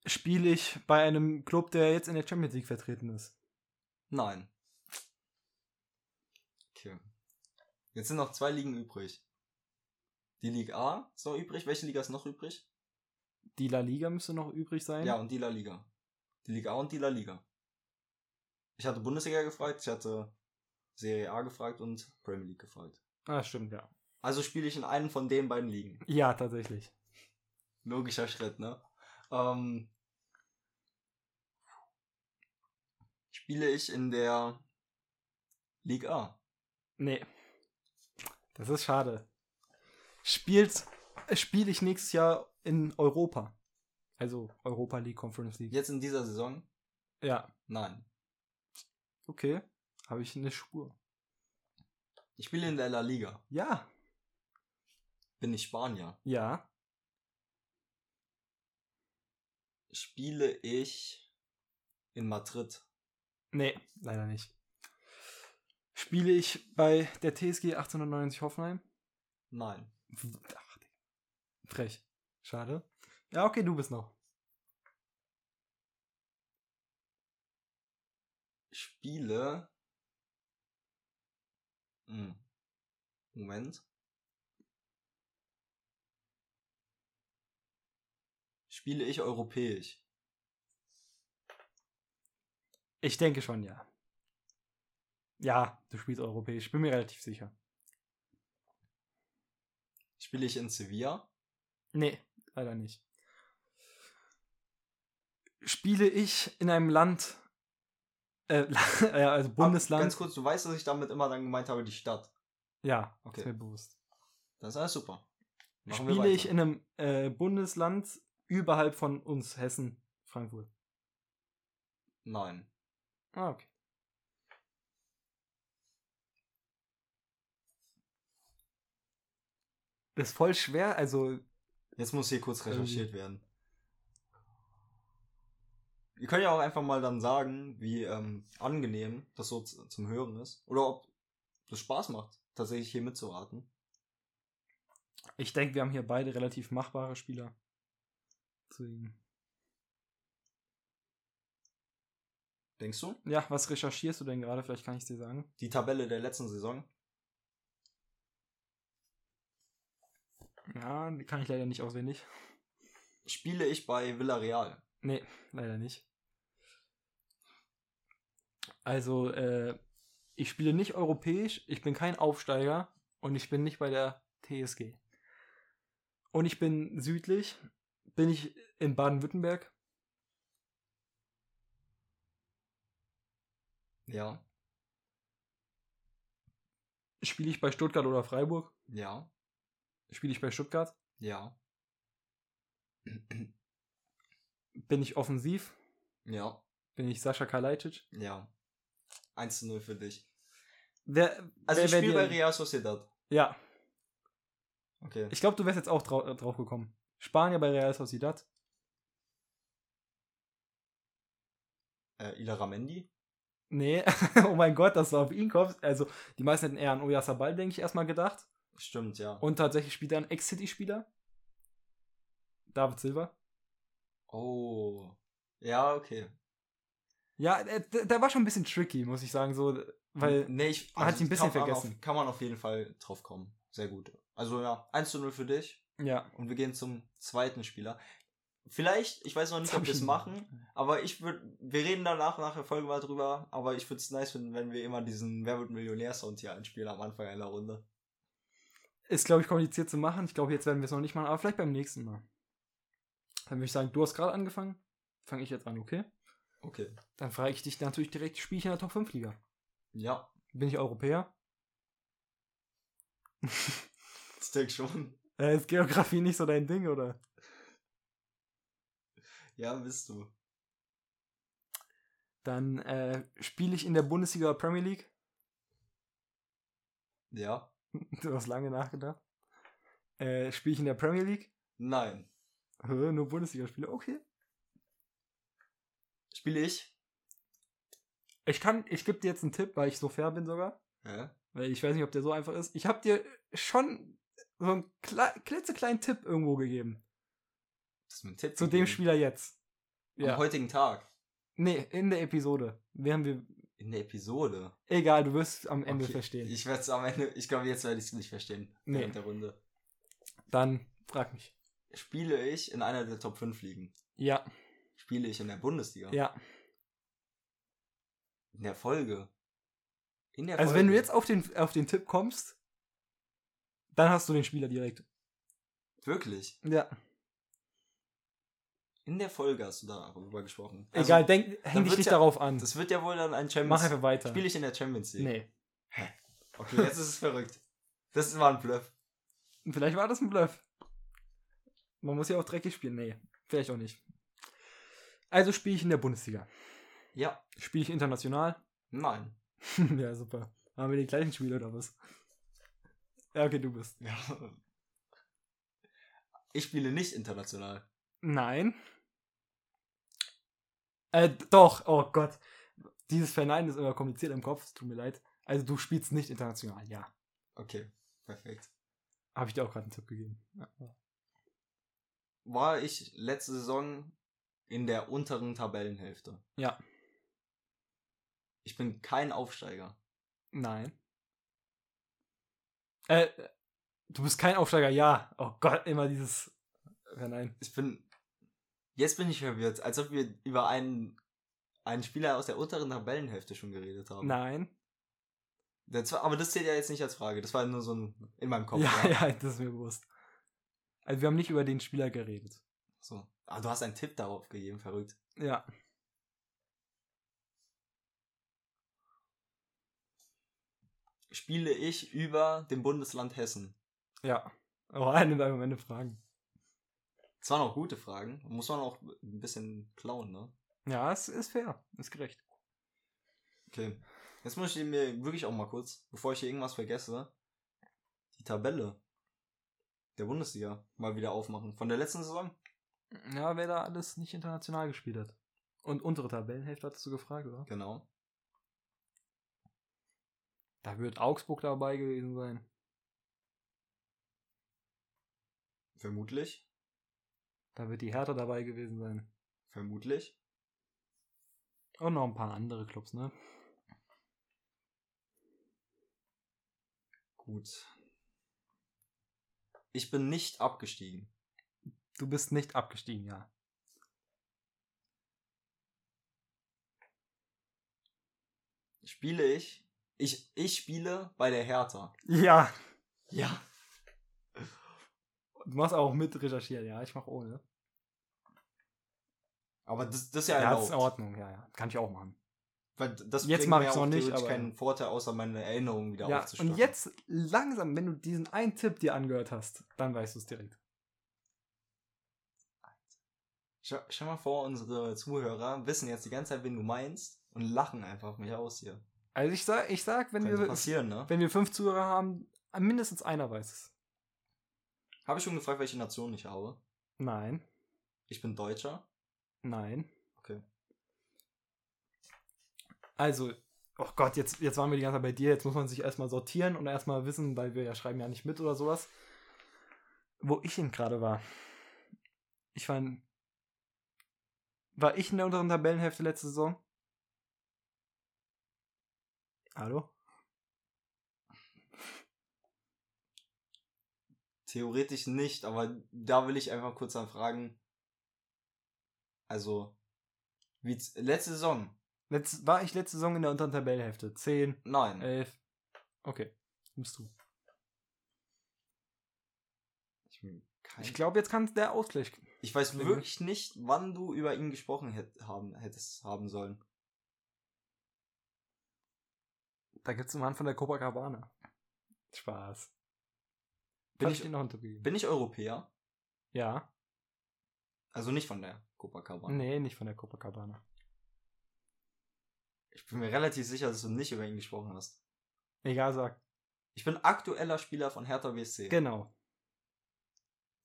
Speaker 1: Spiele ich bei einem Club, der jetzt in der Champions League vertreten ist?
Speaker 3: Nein. Okay. Jetzt sind noch zwei Ligen übrig. Die Liga A ist noch übrig. Welche Liga ist noch übrig?
Speaker 1: Die La Liga müsste noch übrig sein.
Speaker 3: Ja, und die La Liga. Die Liga A und die La Liga. Ich hatte Bundesliga gefragt, ich hatte Serie A gefragt und Premier League gefragt.
Speaker 1: Ah, stimmt, ja.
Speaker 3: Also spiele ich in einem von den beiden Ligen.
Speaker 1: Ja, tatsächlich.
Speaker 3: Logischer Schritt, ne? Ähm, spiele ich in der Liga A.
Speaker 1: Nee. Das ist schade. Spielt, spiele ich nächstes Jahr in Europa. Also Europa League, Conference League.
Speaker 3: Jetzt in dieser Saison?
Speaker 1: Ja,
Speaker 3: Nein.
Speaker 1: okay. Habe ich eine Spur.
Speaker 3: Ich spiele in der La Liga.
Speaker 1: Ja,
Speaker 3: Bin ich Spanier.
Speaker 1: ja.
Speaker 3: Spiele ich in Madrid.
Speaker 1: Nee, leider nicht. Spiele ich bei der TSG 1890 Hoffenheim?
Speaker 3: Nein.
Speaker 1: Ach. Frech. Schade. Ja, okay, du bist noch.
Speaker 3: Spiele. Hm. Moment. Spiele ich europäisch?
Speaker 1: Ich denke schon, ja. Ja, du spielst europäisch. Bin mir relativ sicher.
Speaker 3: Spiele ich in Sevilla?
Speaker 1: Nee, leider nicht. Spiele ich in einem Land, äh, ja, also Bundesland?
Speaker 3: Ganz kurz, du weißt, dass ich damit immer dann gemeint habe, die Stadt.
Speaker 1: ja,
Speaker 3: Okay.
Speaker 1: ist mir bewusst.
Speaker 3: Das ist alles super. Machen
Speaker 1: Spiele ich in einem äh, Bundesland überhalb von uns, Hessen, Frankfurt?
Speaker 3: Nein.
Speaker 1: Ah, okay. Das ist voll schwer, also
Speaker 3: Jetzt muss hier kurz
Speaker 1: Irgendwie.
Speaker 3: recherchiert werden. Wir können ja auch einfach mal dann sagen, wie ähm, angenehm das so zum Hören ist. Oder ob das Spaß macht, tatsächlich hier mitzuraten.
Speaker 1: ich denke, wir haben hier beide relativ machbare Spieler. Deswegen.
Speaker 3: Denkst du?
Speaker 1: Ja, was recherchierst du denn gerade? Vielleicht kann ich es dir sagen.
Speaker 3: Die Tabelle der letzten Saison?
Speaker 1: Ja, kann ich leider nicht auswendig.
Speaker 3: Spiele ich bei Villarreal?
Speaker 1: Nee, leider nicht. Also, äh, ich spiele nicht europäisch, ich bin kein Aufsteiger und ich bin nicht bei der TSG. Und ich bin südlich, bin ich in Baden-Württemberg.
Speaker 3: Ja.
Speaker 1: Spiele ich bei Stuttgart oder Freiburg?
Speaker 3: Ja.
Speaker 1: Spiele ich bei Stuttgart?
Speaker 3: Ja.
Speaker 1: Bin ich offensiv?
Speaker 3: Ja.
Speaker 1: Bin ich Sascha Kalajdzic?
Speaker 3: Ja. 1 zu 0 für dich.
Speaker 1: Wer,
Speaker 3: Also
Speaker 1: wer
Speaker 3: ich spiele bei Real Sociedad.
Speaker 1: Ja,
Speaker 3: Okay.
Speaker 1: ich glaube, du wärst jetzt auch drau drauf gekommen. Spanier bei Real Sociedad?
Speaker 3: Äh, Ilaramendi?
Speaker 1: Nee, oh mein Gott, dass du auf ihn kommst. Also, die meisten hätten eher an Oyarzabal, denke ich, erstmal gedacht.
Speaker 3: Stimmt, ja.
Speaker 1: Und tatsächlich spielt er ein Ex-City-Spieler. David Silva.
Speaker 3: Oh. Ja, okay.
Speaker 1: Ja, der, war schon ein bisschen tricky, muss ich sagen, so, weil
Speaker 3: nee, ich,
Speaker 1: man hat ihn ein bisschen
Speaker 3: kann man
Speaker 1: vergessen.
Speaker 3: Auf, kann man auf jeden Fall drauf kommen. Sehr gut. Also ja, 1 zu 0 für dich.
Speaker 1: ja.
Speaker 3: Und wir gehen zum zweiten Spieler. Vielleicht, ich weiß noch nicht, ob wir es machen, aber ich würde, wir reden danach nach der Folge mal drüber, aber ich würde es nice finden, wenn wir immer diesen Wer wird Millionär-Sound hier einspielen am Anfang einer Runde.
Speaker 1: Ist, glaube ich, kompliziert zu machen. Ich glaube, jetzt werden wir es noch nicht machen, aber vielleicht beim nächsten Mal. Dann würde ich sagen, du hast gerade angefangen. Fange ich jetzt an, okay?
Speaker 3: Okay.
Speaker 1: Dann frage ich dich natürlich direkt, spiele ich in der Top 5 Liga?
Speaker 3: Ja,
Speaker 1: Bin ich Europäer?
Speaker 3: ich denke schon.
Speaker 1: Äh, ist Geografie nicht so dein Ding, oder?
Speaker 3: Ja, bist du.
Speaker 1: Dann äh, spiele ich in der Bundesliga oder Premier League.
Speaker 3: Ja.
Speaker 1: Du hast lange nachgedacht. Äh, spiele ich in der Premier League?
Speaker 3: Nein.
Speaker 1: Hä, nur Bundesligaspiele, okay.
Speaker 3: Spiele ich?
Speaker 1: Ich kann, ich gebe dir jetzt einen Tipp, weil ich so fair bin sogar.
Speaker 3: Ja.
Speaker 1: Weil ich weiß nicht, ob der so einfach ist. Ich habe dir schon so einen kle klitzekleinen Tipp irgendwo gegeben.
Speaker 3: Das ist mein Tipp.
Speaker 1: Zu dem
Speaker 3: gegeben.
Speaker 1: Spieler jetzt.
Speaker 3: Am heutigen Tag.
Speaker 1: Nee, in der Episode. Wären wir.
Speaker 3: In der Episode.
Speaker 1: Egal, du wirst es am Ende
Speaker 3: Okay,
Speaker 1: verstehen.
Speaker 3: Ich werde es am Ende, ich glaube, jetzt werde ich es nicht verstehen.
Speaker 1: Nee.
Speaker 3: Während der Runde.
Speaker 1: Dann frag mich.
Speaker 3: Spiele ich in einer der Top 5 Ligen?
Speaker 1: Ja,
Speaker 3: Spiele ich in der Bundesliga?
Speaker 1: ja.
Speaker 3: In der Folge? In der
Speaker 1: Also
Speaker 3: Folge?
Speaker 1: wenn du jetzt auf den, auf den Tipp kommst, dann hast du den Spieler direkt.
Speaker 3: Wirklich?
Speaker 1: Ja.
Speaker 3: In der Folge hast du darüber gesprochen. Also,
Speaker 1: Egal, denk, häng dich nicht
Speaker 3: ja-
Speaker 1: darauf an.
Speaker 3: Das wird ja wohl dann ein Champions
Speaker 1: Mach einfach weiter.
Speaker 3: Spiele ich in der Champions League?
Speaker 1: Nee.
Speaker 3: Okay, jetzt ist es verrückt. Das war ein Bluff.
Speaker 1: Vielleicht war das ein Bluff. Man muss ja auch dreckig spielen. Nee, vielleicht auch nicht. Also spiele ich in der Bundesliga.
Speaker 3: Ja.
Speaker 1: Spiele ich international?
Speaker 3: Nein.
Speaker 1: ja, super. Haben wir die gleichen Spiele oder was? Ja, okay, du bist.
Speaker 3: Ja. Ich spiele nicht international.
Speaker 1: Nein. Äh, doch, oh Gott. Dieses Verneinen ist immer kompliziert im Kopf, es tut mir leid. Also du spielst nicht international, ja.
Speaker 3: Okay, perfekt.
Speaker 1: Habe ich dir auch gerade einen Tipp gegeben. Ja.
Speaker 3: War ich letzte Saison in der unteren Tabellenhälfte?
Speaker 1: ja.
Speaker 3: Ich bin kein Aufsteiger.
Speaker 1: Nein. Äh, du bist kein Aufsteiger, ja. Oh Gott, immer dieses Verneinen.
Speaker 3: Ich bin. Jetzt bin ich verwirrt, als ob wir über einen, einen Spieler aus der unteren Tabellenhälfte schon geredet haben.
Speaker 1: Nein.
Speaker 3: Das war, aber das zählt ja jetzt nicht als Frage. Das war nur so ein in meinem Kopf.
Speaker 1: Ja, ja, das ist mir bewusst. Also wir haben nicht über den Spieler geredet.
Speaker 3: So. Ah, du hast einen Tipp darauf gegeben, verrückt.
Speaker 1: Ja.
Speaker 3: Spiele ich über dem Bundesland Hessen?
Speaker 1: Ja. Oh, eine meine Fragen.
Speaker 3: Das waren auch gute Fragen. Muss man auch ein bisschen klauen, ne?
Speaker 1: Ja, es ist fair. Ist gerecht.
Speaker 3: Okay. Jetzt muss ich mir wirklich auch mal kurz, bevor ich hier irgendwas vergesse, die Tabelle der Bundesliga mal wieder aufmachen. Von der letzten Saison?
Speaker 1: Ja, wer da alles nicht international gespielt hat. Und untere Tabellenhälfte hattest du gefragt, oder?
Speaker 3: Genau.
Speaker 1: Da wird Augsburg dabei gewesen sein.
Speaker 3: Vermutlich.
Speaker 1: Da wird die Hertha dabei gewesen sein.
Speaker 3: Vermutlich.
Speaker 1: Und noch ein paar andere Clubs, ne?
Speaker 3: Gut. Ich bin nicht abgestiegen.
Speaker 1: Du bist nicht abgestiegen, ja.
Speaker 3: Spiele ich? Ich, ich spiele bei der Hertha.
Speaker 1: Ja.
Speaker 3: Ja.
Speaker 1: Du machst auch mit recherchieren, ja. Ich mach ohne.
Speaker 3: Aber das, das ist ja
Speaker 1: Ja, das
Speaker 3: erlaubt.
Speaker 1: ist in Ordnung, ja, ja. Kann ich auch machen.
Speaker 3: Weil das
Speaker 1: Jetzt
Speaker 3: bringt
Speaker 1: mach
Speaker 3: mir
Speaker 1: ich's
Speaker 3: ja
Speaker 1: noch
Speaker 3: auch
Speaker 1: nicht, aber-
Speaker 3: keinen Vorteil, außer meine Erinnerungen wieder
Speaker 1: Ja,
Speaker 3: aufzustocken.
Speaker 1: und jetzt langsam, wenn du diesen einen Tipp dir angehört hast, dann weißt du es direkt.
Speaker 3: Schau, schau mal vor, unsere Zuhörer wissen jetzt die ganze Zeit, wen du meinst und lachen einfach mich aus hier.
Speaker 1: Also ich sag, ich sag, wenn wir,
Speaker 3: ne?
Speaker 1: wenn wir fünf Zuhörer haben, mindestens einer weiß es.
Speaker 3: Habe ich schon gefragt, welche Nation ich habe?
Speaker 1: Nein,
Speaker 3: Ich bin Deutscher.
Speaker 1: nein.
Speaker 3: Okay.
Speaker 1: Also, oh Gott, jetzt, jetzt waren wir die ganze Zeit bei dir. Jetzt muss man sich erstmal sortieren und erstmal wissen, weil wir ja schreiben ja nicht mit oder sowas, wo ich denn gerade war. Ich war in, War ich in der unteren Tabellenhälfte letzte Saison? Hallo?
Speaker 3: Theoretisch nicht, aber da will ich einfach kurz dann fragen. Also, wie letzte Saison?
Speaker 1: Letz, war ich letzte Saison in der unteren Tabellenhälfte? 10,
Speaker 3: Nein.
Speaker 1: 11. Okay, bist du.
Speaker 3: ich,
Speaker 1: Ich glaube, jetzt kann der Ausgleich.
Speaker 3: ich weiß
Speaker 1: Deswegen-
Speaker 3: wirklich nicht, wann du über ihn gesprochen hätt, haben, hättest haben sollen.
Speaker 1: Da gibt es einen Mann von der Copacabana. Spaß.
Speaker 3: Bin ich-? Bin ich Europäer?
Speaker 1: Ja.
Speaker 3: Also nicht von der Copacabana.
Speaker 1: Nee, nicht von der Copacabana.
Speaker 3: Ich bin mir relativ sicher, dass du nicht über ihn gesprochen hast.
Speaker 1: Egal, sag.
Speaker 3: Ich bin aktueller Spieler von Hertha BSC.
Speaker 1: Genau.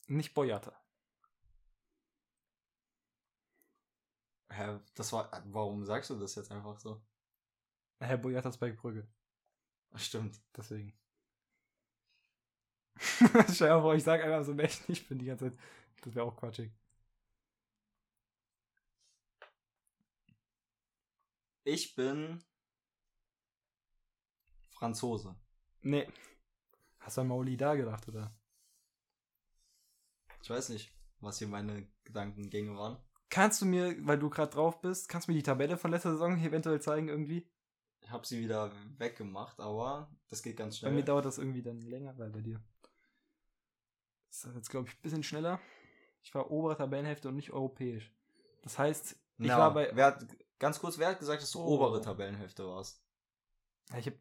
Speaker 1: Nicht Boyata.
Speaker 3: Hä, das war. Warum sagst du das jetzt einfach so?
Speaker 1: Herr Boyata ist bei Brügge.
Speaker 3: Stimmt.
Speaker 1: Deswegen. Stell dir vor, ich sag einfach so, wer ich nicht bin die ganze Zeit. Das wäre auch quatschig.
Speaker 3: Ich bin Franzose.
Speaker 1: Nee. Hast du an Mauli da gedacht, oder?
Speaker 3: Ich weiß nicht, was hier meine Gedankengänge waren.
Speaker 1: Kannst du mir, weil du gerade drauf bist, kannst du mir die Tabelle von letzter Saison eventuell zeigen irgendwie?
Speaker 3: Ich habe sie wieder weggemacht, aber das geht ganz
Speaker 1: Bei mir
Speaker 3: schnell.
Speaker 1: dauert das irgendwie dann länger, weil bei dir. Ist das jetzt, glaube ich, ein bisschen schneller. Ich war obere Tabellenhälfte und nicht europäisch. Das heißt, ich
Speaker 3: Na,
Speaker 1: war bei.
Speaker 3: wer hat, ganz kurz, wer hat gesagt, dass du
Speaker 1: Oh.
Speaker 3: obere Tabellenhälfte warst?
Speaker 1: Ich hab,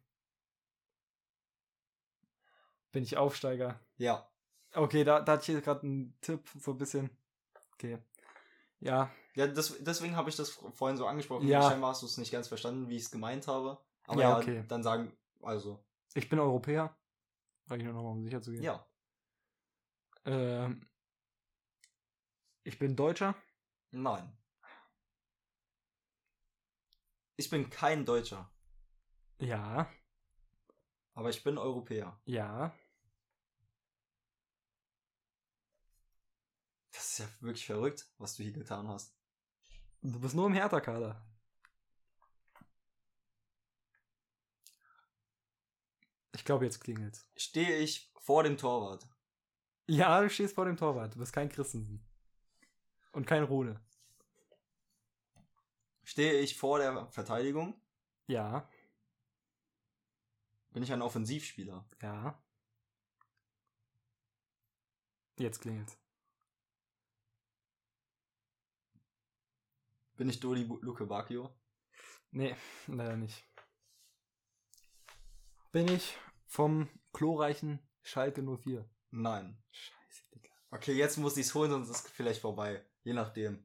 Speaker 1: bin ich Aufsteiger.
Speaker 3: Ja.
Speaker 1: Okay, da, da hatte ich gerade einen Tipp, so ein bisschen. Okay. Ja,
Speaker 3: Ja, das, deswegen habe ich das vorhin so angesprochen.
Speaker 1: Ja.
Speaker 3: Scheinbar hast du es nicht ganz verstanden, wie ich es gemeint habe. Aber
Speaker 1: Ja,
Speaker 3: ja,
Speaker 1: okay.
Speaker 3: dann sagen, also,
Speaker 1: ich bin Europäer. Sag ich nur nochmal, um sicher zu gehen.
Speaker 3: ja.
Speaker 1: Ähm, ich bin Deutscher.
Speaker 3: Nein. Ich bin kein Deutscher,
Speaker 1: Ja,
Speaker 3: aber ich bin Europäer.
Speaker 1: ja.
Speaker 3: Das ist ja wirklich verrückt, was du hier getan hast.
Speaker 1: Du bist nur im Hertha-Kader. Ich glaube, jetzt klingelt's.
Speaker 3: Stehe ich vor dem Torwart?
Speaker 1: Ja, du stehst vor dem Torwart. Du bist kein Christensen. Und kein Rode.
Speaker 3: Stehe ich vor der Verteidigung?
Speaker 1: Ja,
Speaker 3: Bin ich ein Offensivspieler?
Speaker 1: ja. Jetzt klingelt's.
Speaker 3: Bin ich Dodi Luke Bacchio?
Speaker 1: Nee, leider nicht. Bin ich vom glorreichen Schalke 04.
Speaker 3: Nein.
Speaker 1: Scheiße, Digga.
Speaker 3: Okay, jetzt muss ich es holen, sonst ist es vielleicht vorbei. Je nachdem.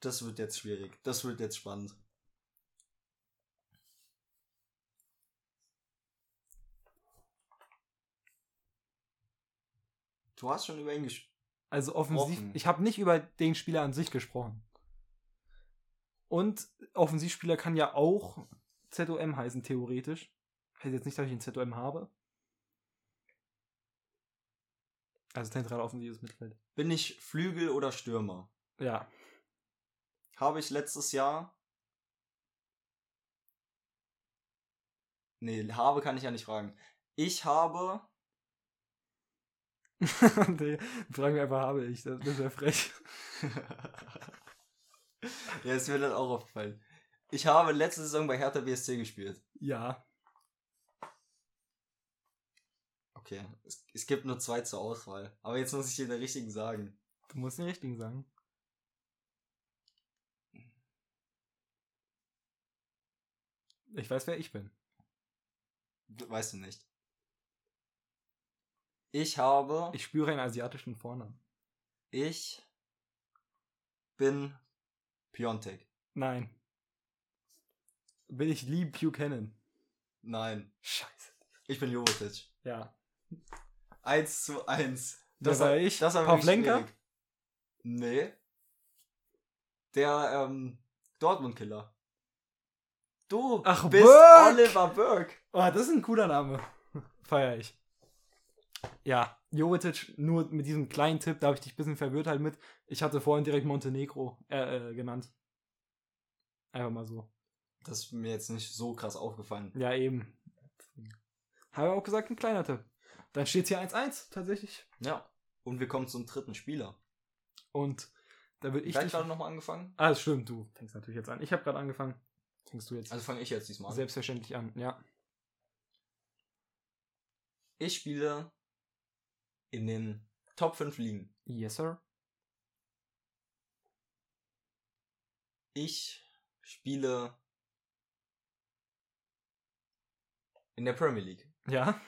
Speaker 3: Das wird jetzt schwierig. Das wird jetzt spannend. Du hast schon über ihn gesch...
Speaker 1: Also offensiv,
Speaker 3: Offen.
Speaker 1: ich habe nicht über den Spieler an sich gesprochen. Und Offensivspieler kann ja auch ZOM heißen, theoretisch. Heißt jetzt nicht, dass ich einen ZOM habe. Also zentral offensives Mittelfeld.
Speaker 3: Bin ich Flügel oder Stürmer?
Speaker 1: Ja.
Speaker 3: Habe ich letztes Jahr. Nee, habe kann ich ja nicht fragen. Ich habe.
Speaker 1: nee, fragen wir einfach, habe ich. Das ist ja frech.
Speaker 3: ja, ist mir dann auch aufgefallen. Ich habe letzte Saison bei Hertha BSC gespielt.
Speaker 1: Ja.
Speaker 3: Okay, es, es gibt nur zwei zur Auswahl. Aber jetzt muss ich dir den richtigen sagen.
Speaker 1: Du musst den richtigen sagen. Ich weiß, wer ich bin.
Speaker 3: Weißt du nicht. Ich habe.
Speaker 1: Ich spüre einen asiatischen Vornamen.
Speaker 3: Ich bin Piontek.
Speaker 1: Nein. Bin ich Lee Buchanan?
Speaker 3: Nein.
Speaker 1: Scheiße.
Speaker 3: Ich bin Jovetic.
Speaker 1: Ja.
Speaker 3: 1 zu 1.
Speaker 1: Das war ich.
Speaker 3: Das war
Speaker 1: Pavlenka?
Speaker 3: Nee. Der ähm, Dortmund-Killer. Du
Speaker 1: Ach,
Speaker 3: bist
Speaker 1: Burke!
Speaker 3: Oliver Burke.
Speaker 1: Oh, das ist ein cooler Name. Feier ich. Ja, Jovetic, nur mit diesem kleinen Tipp, da habe ich dich ein bisschen verwirrt halt mit. Ich hatte vorhin direkt Montenegro äh, äh, genannt. Einfach mal so.
Speaker 3: Das ist mir jetzt nicht so krass aufgefallen.
Speaker 1: Ja, eben. Habe auch gesagt, ein kleiner Tipp. Dann steht hier 1-1, tatsächlich.
Speaker 3: Ja. Und wir kommen zum dritten Spieler.
Speaker 1: Und da würde ich. Dich-
Speaker 3: gerade nochmal angefangen.
Speaker 1: ah, das stimmt, du fängst natürlich jetzt an. Ich habe gerade angefangen. Fängst du jetzt
Speaker 3: Also fange ich jetzt diesmal an.
Speaker 1: selbstverständlich an, ja.
Speaker 3: Ich spiele in den Top 5 Ligen.
Speaker 1: Yes, sir.
Speaker 3: Ich spiele in der Premier League.
Speaker 1: Ja.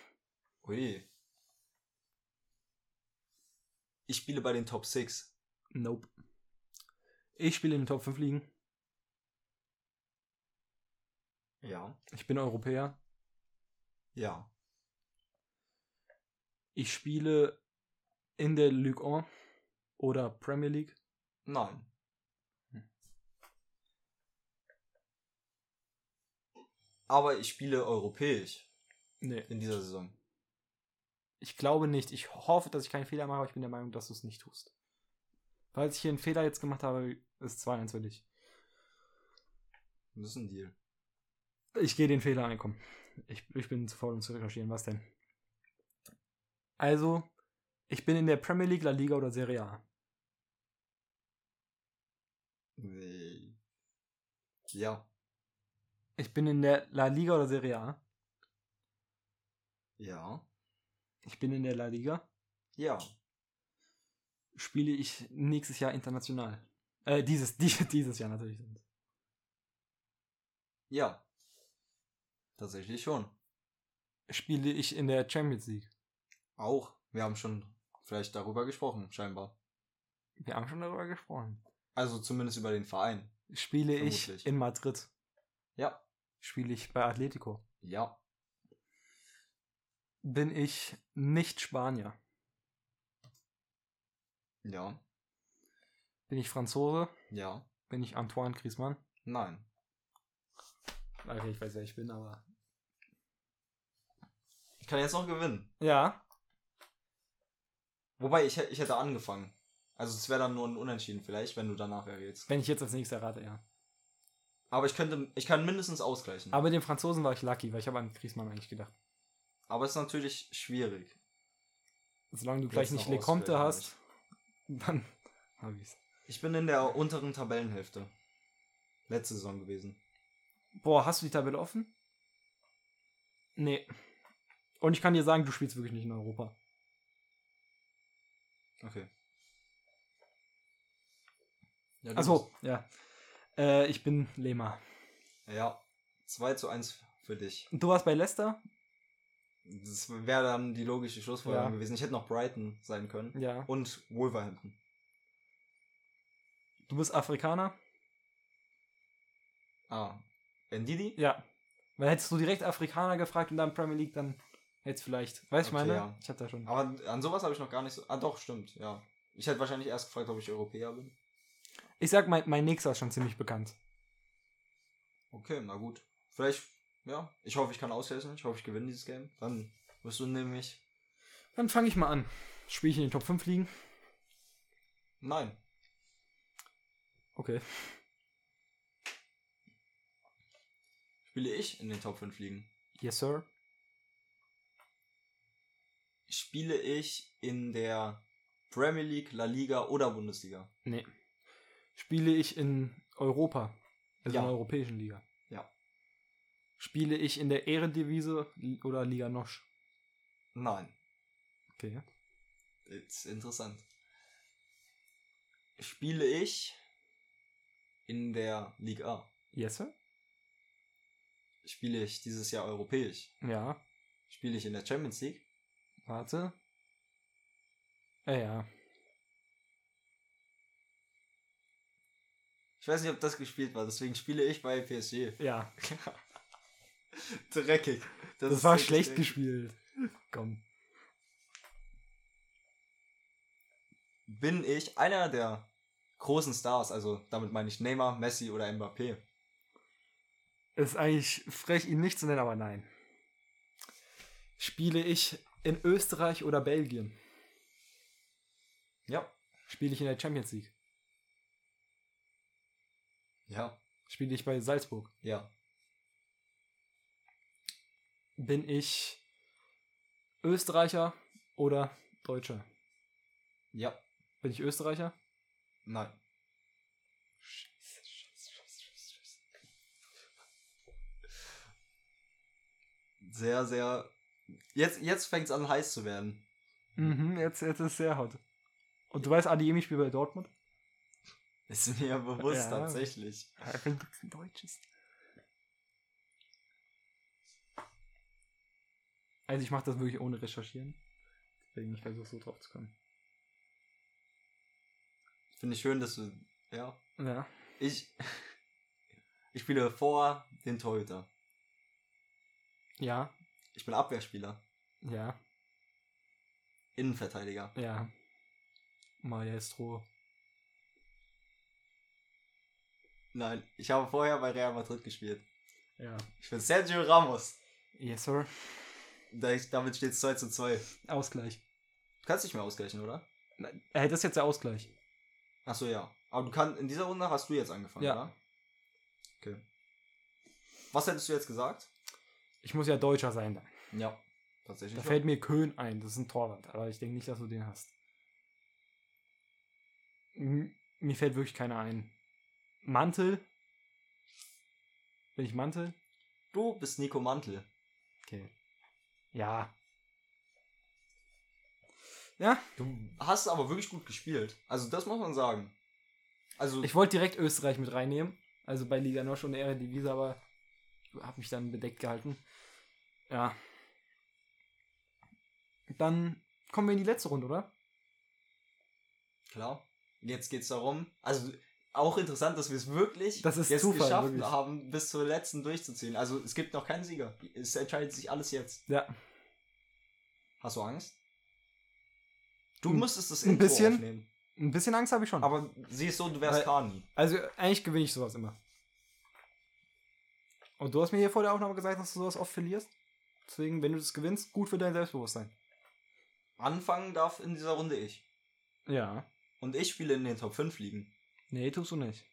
Speaker 3: Ui. Ich spiele bei den Top 6.
Speaker 1: Nope. Ich spiele in den Top 5 Ligen.
Speaker 3: Ja.
Speaker 1: Ich bin Europäer.
Speaker 3: Ja.
Speaker 1: Ich spiele in der Ligue 1 oder Premier League.
Speaker 3: Nein. Aber ich spiele europäisch
Speaker 1: Nee.
Speaker 3: in dieser Saison.
Speaker 1: Ich glaube nicht. Ich hoffe, dass ich keinen Fehler mache, aber ich bin der Meinung, dass du es nicht tust. Falls ich hier einen Fehler jetzt gemacht habe, ist 2-1 für dich.
Speaker 3: Das ist ein Deal.
Speaker 1: Ich gehe den Fehler ein, komm. Ich, ich bin zu faul, um zu recherchieren. Was denn? Also, ich bin in der Premier League, La Liga oder Serie A.
Speaker 3: Nee. Ja.
Speaker 1: Ich bin in der La Liga oder Serie A.
Speaker 3: Ja.
Speaker 1: Ich bin in der La Liga.
Speaker 3: Ja.
Speaker 1: Spiele ich nächstes Jahr international. Äh, dieses, die, dieses Jahr natürlich.
Speaker 3: Ja. Tatsächlich schon.
Speaker 1: Spiele ich in der Champions League.
Speaker 3: Auch. Wir haben schon vielleicht darüber gesprochen, scheinbar.
Speaker 1: Wir haben schon darüber gesprochen.
Speaker 3: Also zumindest über den Verein.
Speaker 1: Spiele ich
Speaker 3: Vermutlich.
Speaker 1: in Madrid.
Speaker 3: Ja.
Speaker 1: Spiele ich bei Atletico.
Speaker 3: Ja.
Speaker 1: Bin ich nicht Spanier.
Speaker 3: Ja.
Speaker 1: Bin ich Franzose.
Speaker 3: Ja.
Speaker 1: Bin ich Antoine Griezmann.
Speaker 3: Nein.
Speaker 1: Okay, ich weiß, wer ich bin, aber.
Speaker 3: Ich kann jetzt noch gewinnen.
Speaker 1: Ja.
Speaker 3: Wobei, ich, ich hätte angefangen. Also es wäre dann nur ein Unentschieden vielleicht, wenn du danach errätst.
Speaker 1: Wenn ich jetzt als nächstes errate, ja.
Speaker 3: Aber ich könnte, ich kann mindestens ausgleichen.
Speaker 1: Aber mit dem Franzosen war ich lucky, weil ich habe an Griezmann eigentlich gedacht.
Speaker 3: Aber es ist natürlich schwierig.
Speaker 1: Solange du gleich nicht Lecomte hast, dann hab ich's.
Speaker 3: Ich bin in der unteren Tabellenhälfte. Letzte Saison gewesen.
Speaker 1: Boah, hast du die Tabelle offen? Nee. Und ich kann dir sagen, du spielst wirklich nicht in Europa.
Speaker 3: Okay. Ja,
Speaker 1: Achso, ja. Äh, ich bin Lema.
Speaker 3: Ja. 2 zu 1 für dich.
Speaker 1: Und du warst bei Leicester?
Speaker 3: Das wäre dann die logische Schlussfolgerung
Speaker 1: Ja.
Speaker 3: gewesen. Ich hätte noch Brighton sein können.
Speaker 1: Ja.
Speaker 3: Und Wolverhampton.
Speaker 1: Du bist Afrikaner?
Speaker 3: Ah. Ndidi?
Speaker 1: Ja. Weil hättest du direkt Afrikaner gefragt und dann Premier League, dann hättest vielleicht. Weißt du, ich
Speaker 3: Okay,
Speaker 1: meine?
Speaker 3: ja.
Speaker 1: Ich hab da schon.
Speaker 3: Aber an sowas habe ich noch gar nicht so. Ah, doch, stimmt, ja. Ich hätte wahrscheinlich erst gefragt, ob ich Europäer bin.
Speaker 1: Ich sag, mein, mein nächster ist schon ziemlich bekannt.
Speaker 3: Okay, na gut. Vielleicht, ja. Ich hoffe, ich kann aushelfen. Ich hoffe, ich gewinne dieses Game. Dann wirst du nämlich.
Speaker 1: Dann fange ich mal an. Spiele ich in den Top 5 liegen?
Speaker 3: Nein.
Speaker 1: Okay.
Speaker 3: Spiele ich in den Top 5 liegen?
Speaker 1: Yes, sir.
Speaker 3: Spiele ich in der Premier League, La Liga oder Bundesliga?
Speaker 1: Nee. Spiele ich in Europa? Also
Speaker 3: Ja.
Speaker 1: in der europäischen Liga? Spiele ich in der Ehrendivise oder Liga Nosch?
Speaker 3: Nein.
Speaker 1: Okay.
Speaker 3: Ist interessant. Spiele ich in der Liga A?
Speaker 1: Yes, sir?
Speaker 3: Spiele ich dieses Jahr europäisch?
Speaker 1: Ja.
Speaker 3: Spiele ich in der Champions League?
Speaker 1: Warte. Äh, ja.
Speaker 3: Ich weiß nicht, ob das gespielt war, deswegen spiele ich bei PSG.
Speaker 1: Ja.
Speaker 3: Dreckig.
Speaker 1: Das,
Speaker 3: ist
Speaker 1: war schlecht
Speaker 3: dreckig.
Speaker 1: gespielt. Komm.
Speaker 3: Bin ich einer der großen Stars, also damit meine ich Neymar, Messi oder Mbappé?
Speaker 1: Ist eigentlich frech, ihn nicht zu nennen, aber nein. Spiele ich in Österreich oder Belgien?
Speaker 3: Ja.
Speaker 1: Spiele ich in der Champions League?
Speaker 3: Ja.
Speaker 1: Spiele ich bei Salzburg?
Speaker 3: Ja.
Speaker 1: Bin ich Österreicher oder Deutscher?
Speaker 3: Ja.
Speaker 1: Bin ich Österreicher?
Speaker 3: Nein. Sehr, sehr. Jetzt, jetzt fängt es an heiß zu werden.
Speaker 1: Mhm, jetzt, jetzt ist es sehr hot. Und du weißt, Adiemi spielt bei Dortmund?
Speaker 3: Ist mir bewusst
Speaker 1: Ja.
Speaker 3: tatsächlich.
Speaker 1: Ja, wenn du ein Deutsches. Also ich mache das wirklich ohne recherchieren. Deswegen ich versuche so drauf zu kommen.
Speaker 3: Finde ich schön, dass du. Ja.
Speaker 1: Ja.
Speaker 3: Ich. Ich spiele vor den Torhüter.
Speaker 1: Ja.
Speaker 3: Ich bin Abwehrspieler.
Speaker 1: Ja.
Speaker 3: Innenverteidiger.
Speaker 1: Ja. Maestro.
Speaker 3: Nein, ich habe vorher bei Real Madrid gespielt.
Speaker 1: Ja.
Speaker 3: Ich bin Sergio Ramos.
Speaker 1: Yes, sir.
Speaker 3: Da- Damit steht es 2 zu 2. Du
Speaker 1: Ausgleich.
Speaker 3: kannst nicht mehr ausgleichen, oder?
Speaker 1: Nein, Hey, das ist jetzt der Ausgleich.
Speaker 3: Achso, ja. Aber du kannst, in dieser Runde hast du jetzt angefangen,
Speaker 1: Ja.
Speaker 3: oder? Okay. Was hättest du jetzt gesagt?
Speaker 1: Ich muss ja Deutscher sein dann.
Speaker 3: Ja, tatsächlich.
Speaker 1: Da
Speaker 3: schon.
Speaker 1: fällt mir Köhn ein. Das ist ein Torwart. Aber ich denke nicht, dass du den hast. Mir fällt wirklich keiner ein. Mantel. Bin ich Mantel?
Speaker 3: Du bist Nico Mantel.
Speaker 1: Okay. Ja. Ja,
Speaker 3: Du hast aber wirklich gut gespielt. Also, das muss man sagen. Also,
Speaker 1: ich wollte direkt Österreich mit reinnehmen. Also bei Liga Nosch und Eredivisie, aber habe mich dann bedeckt gehalten. Ja. Dann kommen wir in die letzte Runde, oder?
Speaker 3: klar. Jetzt geht's darum. Also, auch interessant, dass wir es wirklich
Speaker 1: Das
Speaker 3: jetzt
Speaker 1: Zufall,
Speaker 3: geschafft
Speaker 1: wirklich.
Speaker 3: haben, bis zur letzten durchzuziehen. Also, es gibt noch keinen Sieger. Es entscheidet sich alles jetzt.
Speaker 1: Ja.
Speaker 3: Hast du Angst? Du
Speaker 1: Ein-
Speaker 3: müsstest das
Speaker 1: ein
Speaker 3: Intro
Speaker 1: bisschen.
Speaker 3: aufnehmen.
Speaker 1: Ein bisschen Angst habe ich schon.
Speaker 3: Aber sieh es so, du wärst Kani.
Speaker 1: Also eigentlich gewinne ich sowas immer. Und du hast mir hier vor der Aufnahme gesagt, dass du sowas oft verlierst. Deswegen, wenn du das gewinnst, gut für dein Selbstbewusstsein.
Speaker 3: Anfangen darf in dieser Runde ich.
Speaker 1: Ja.
Speaker 3: Und ich spiele in den Top 5 liegen.
Speaker 1: Nee, tust du nicht.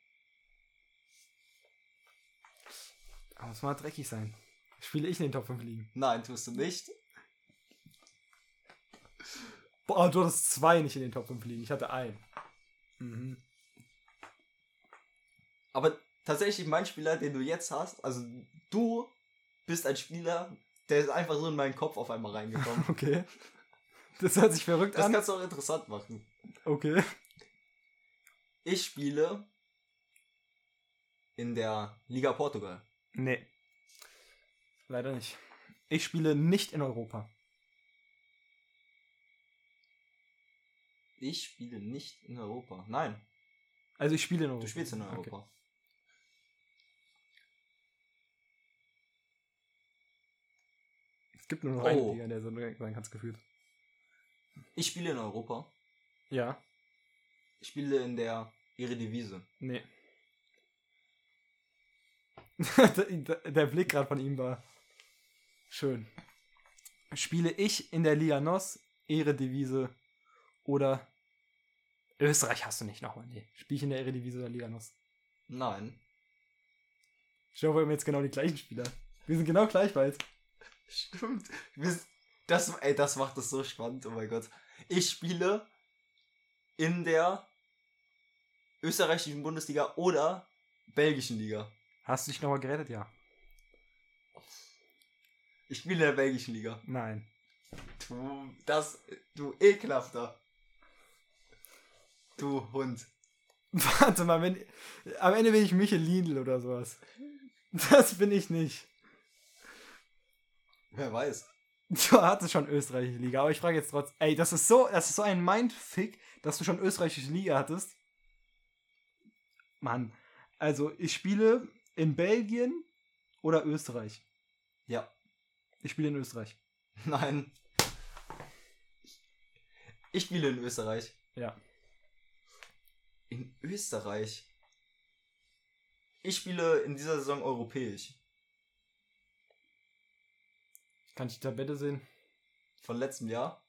Speaker 1: Aber es mal dreckig sein. Spiele ich in den Top 5 liegen.
Speaker 3: Nein, tust du nicht.
Speaker 1: Boah, du hattest zwei nicht in den Top 5 liegen. Ich hatte einen. Mhm.
Speaker 3: Aber tatsächlich mein Spieler, den du jetzt hast, also du bist ein Spieler, der ist einfach so in meinen Kopf auf einmal reingekommen.
Speaker 1: Okay. Das hört sich verrückt
Speaker 3: Das
Speaker 1: an.
Speaker 3: kannst du auch interessant machen.
Speaker 1: Okay.
Speaker 3: Ich spiele in der Liga Portugal.
Speaker 1: Nee. Leider nicht. Ich spiele nicht in Europa.
Speaker 3: Ich spiele nicht in Europa. Nein,
Speaker 1: Also ich spiele in Europa.
Speaker 3: du spielst in
Speaker 1: Okay.
Speaker 3: Europa.
Speaker 1: Es gibt nur noch eine
Speaker 3: Oh.
Speaker 1: Liga, in der so sein kannst gefühlt.
Speaker 3: Ich spiele in Europa.
Speaker 1: Ja.
Speaker 3: Ich spiele in der Eredivisie.
Speaker 1: Nee. der, Blick gerade von ihm war schön. Spiele ich in der Liga NOS, Ehredivise oder Österreich hast du nicht nochmal. Nee, spiel ich in der Eredivisie oder Liga Nuss.
Speaker 3: Nein.
Speaker 1: Schau, wir haben jetzt genau die gleichen Spieler. Wir sind genau gleich weit.
Speaker 3: Stimmt. Das, ey, das macht das so spannend, oh mein Gott. Ich spiele in der österreichischen Bundesliga oder belgischen Liga.
Speaker 1: Hast du dich nochmal gerettet? Ja.
Speaker 3: Ich spiele in der belgischen Liga.
Speaker 1: Nein.
Speaker 3: Du, das, du ekelhafter. Du Hund.
Speaker 1: Warte mal, wenn, am Ende bin ich Michel Lindl oder sowas. Das bin ich nicht.
Speaker 3: Wer weiß.
Speaker 1: Du hattest schon österreichische Liga, aber ich frage jetzt trotzdem. Ey, das ist so, das ist so ein Mindfick, dass du schon österreichische Liga hattest. Mann. Also, ich spiele in Belgien oder Österreich.
Speaker 3: Ja.
Speaker 1: Ich spiele in Österreich.
Speaker 3: Nein. Ich spiele in Österreich.
Speaker 1: Ja.
Speaker 3: In Österreich. Ich spiele in dieser Saison europäisch.
Speaker 1: Kann ich die Tabelle sehen?
Speaker 3: Von letztem Jahr.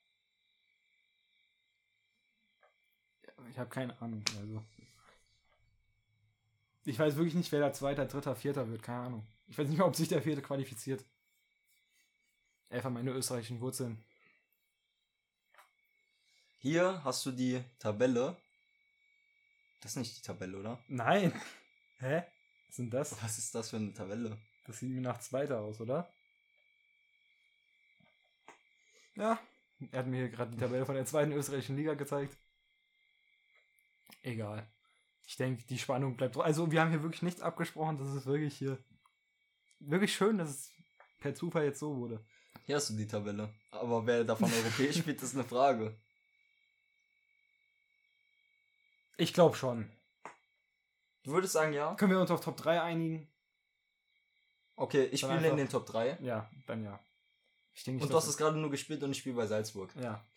Speaker 1: Ich habe keine Ahnung. Also. Ich weiß wirklich nicht, wer der Zweiter, Dritter, Vierter wird. Keine Ahnung. Ich weiß nicht mal, ob sich der Vierte qualifiziert. Einfach meine österreichischen Wurzeln.
Speaker 3: Hier hast du die Tabelle. Das ist nicht die Tabelle, oder?
Speaker 1: Nein. Hä? Was sind das?
Speaker 3: Was ist das für eine Tabelle?
Speaker 1: Das sieht mir nach Zweiter aus, oder? Ja. Er hat mir hier gerade die Tabelle von der zweiten österreichischen Liga gezeigt. Egal. Ich denke, die Spannung bleibt. Also, wir haben hier wirklich nichts abgesprochen. Das ist wirklich hier. Wirklich schön, dass es per Zufall jetzt so wurde.
Speaker 3: Hier hast du die Tabelle. Aber wer davon europäisch spielt, ist eine Frage.
Speaker 1: Ich glaube schon.
Speaker 3: Du würdest sagen, ja?
Speaker 1: Können wir uns auf Top 3 einigen?
Speaker 3: Okay, ich
Speaker 1: Dann
Speaker 3: spiele in
Speaker 1: einfach-
Speaker 3: den Top 3.
Speaker 1: Ja, dann ja. Ich denke
Speaker 3: Und du hast es gerade nur gespielt und ich spiele bei Salzburg.
Speaker 1: Ja.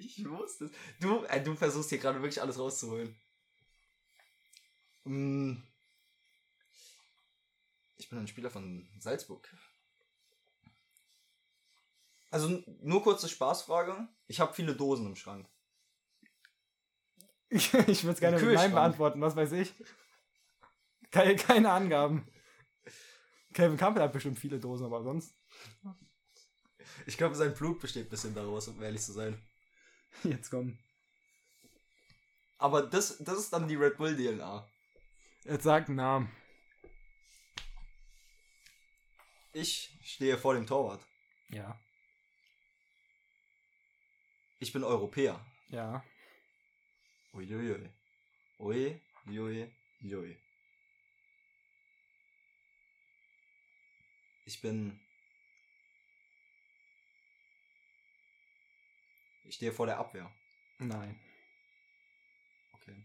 Speaker 3: Ich wusste es. Du, äh, du versuchst hier gerade wirklich alles rauszuholen. Mm. Ich bin ein Spieler von Salzburg. Also nur kurze Spaßfrage. Ich habe viele Dosen im Schrank.
Speaker 1: Ich, ich würde es gerne mit. Nein beantworten, was weiß ich. Keine, keine Angaben. Kevin Campbell hat bestimmt viele Dosen, aber sonst.
Speaker 3: Ich glaube, sein Blut besteht ein bisschen daraus, um ehrlich zu sein.
Speaker 1: Jetzt komm.
Speaker 3: Aber das, das ist dann die Red Bull DNA.
Speaker 1: Jetzt sag einen Namen.
Speaker 3: Ich stehe vor dem Torwart.
Speaker 1: Ja.
Speaker 3: Ich bin Europäer.
Speaker 1: Ja.
Speaker 3: Uiuiui. Ui, ui, ui. Ich bin. Ich stehe vor der Abwehr.
Speaker 1: Nein.
Speaker 3: Okay.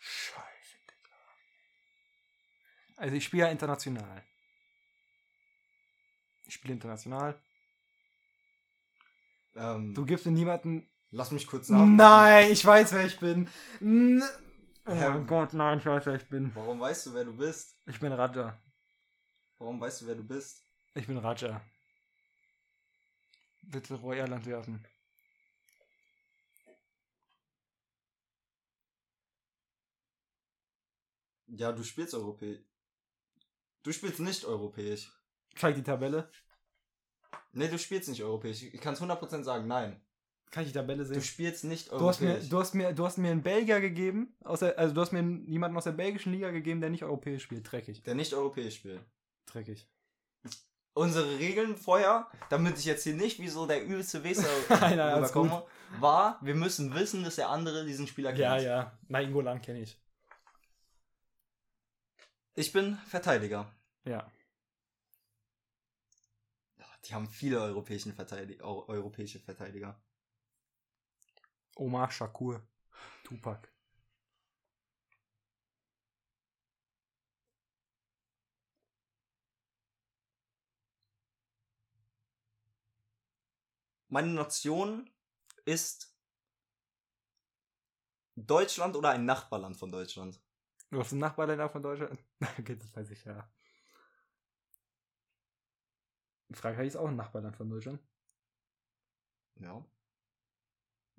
Speaker 1: Scheiße, Digga. Also ich spiele ja international. Ich spiele international.
Speaker 3: Ähm,
Speaker 1: Du gibst mir niemanden.
Speaker 3: lass mich kurz nach.
Speaker 1: Nein, ich weiß, wer ich bin. N oh mein Gott, nein, ich weiß, wer ich bin.
Speaker 3: Warum weißt du, wer du bist?
Speaker 1: Ich bin Raja.
Speaker 3: Warum weißt du, wer du bist?
Speaker 1: Ich bin Raja. Bitte Royal Antwerpen.
Speaker 3: Ja, du spielst europäisch. Du spielst nicht europäisch.
Speaker 1: Zeig die Tabelle.
Speaker 3: Nee, du spielst nicht europäisch. Ich kann es 100% sagen, nein.
Speaker 1: Kann ich die Tabelle sehen?
Speaker 3: Du spielst nicht
Speaker 1: Du hast, mir,
Speaker 3: europäisch.
Speaker 1: du, hast mir, du hast mir einen Belgier gegeben, aus der, also du hast mir jemanden aus der belgischen Liga gegeben, der nicht europäisch spielt. Dreckig.
Speaker 3: der nicht europäisch spielt.
Speaker 1: Dreckig.
Speaker 3: Unsere Regeln vorher, damit ich jetzt hier nicht wie so der übelste Weser rüberkomme, war, wir müssen wissen, dass der andere diesen Spieler kennt.
Speaker 1: Ja, ja. Nainggolan kenne ich.
Speaker 3: Ich bin Verteidiger.
Speaker 1: Ja.
Speaker 3: Die haben viele europäischen Verteidig Eu europäische Verteidiger.
Speaker 1: Omar Shakur. Tupac.
Speaker 3: Meine Nation ist Deutschland oder ein Nachbarland von Deutschland.
Speaker 1: Du hast einen Nachbarländer von Deutschland? okay, das weiß ich ja. Frankreich ist auch ein Nachbarland von Deutschland.
Speaker 3: Ja.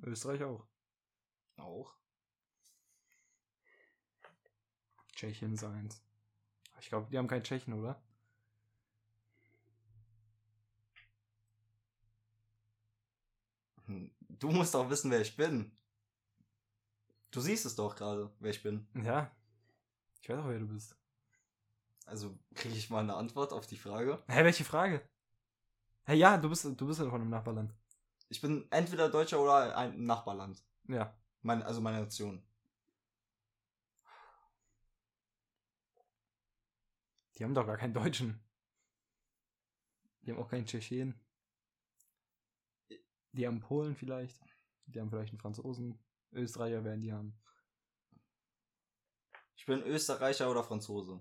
Speaker 1: Österreich auch.
Speaker 3: Auch.
Speaker 1: Tschechien ist eins. Ich glaube, die haben kein Tschechen, oder?
Speaker 3: Hm, Du musst doch wissen, wer ich bin. Du siehst es doch gerade, wer ich bin.
Speaker 1: Ja. Ich weiß auch, wer du bist.
Speaker 3: Also kriege ich mal eine Antwort auf die Frage.
Speaker 1: Hä, welche Frage? Hä, ja, du bist, du bist ja von einem Nachbarland.
Speaker 3: Ich bin entweder Deutscher oder ein Nachbarland.
Speaker 1: Ja.
Speaker 3: Mein, also meine Nation.
Speaker 1: Die haben doch gar keinen Deutschen. Die haben auch keinen Tschechen. Die haben Polen vielleicht. Die haben vielleicht einen Franzosen. Österreicher werden die haben.
Speaker 3: Ich bin Österreicher oder Franzose.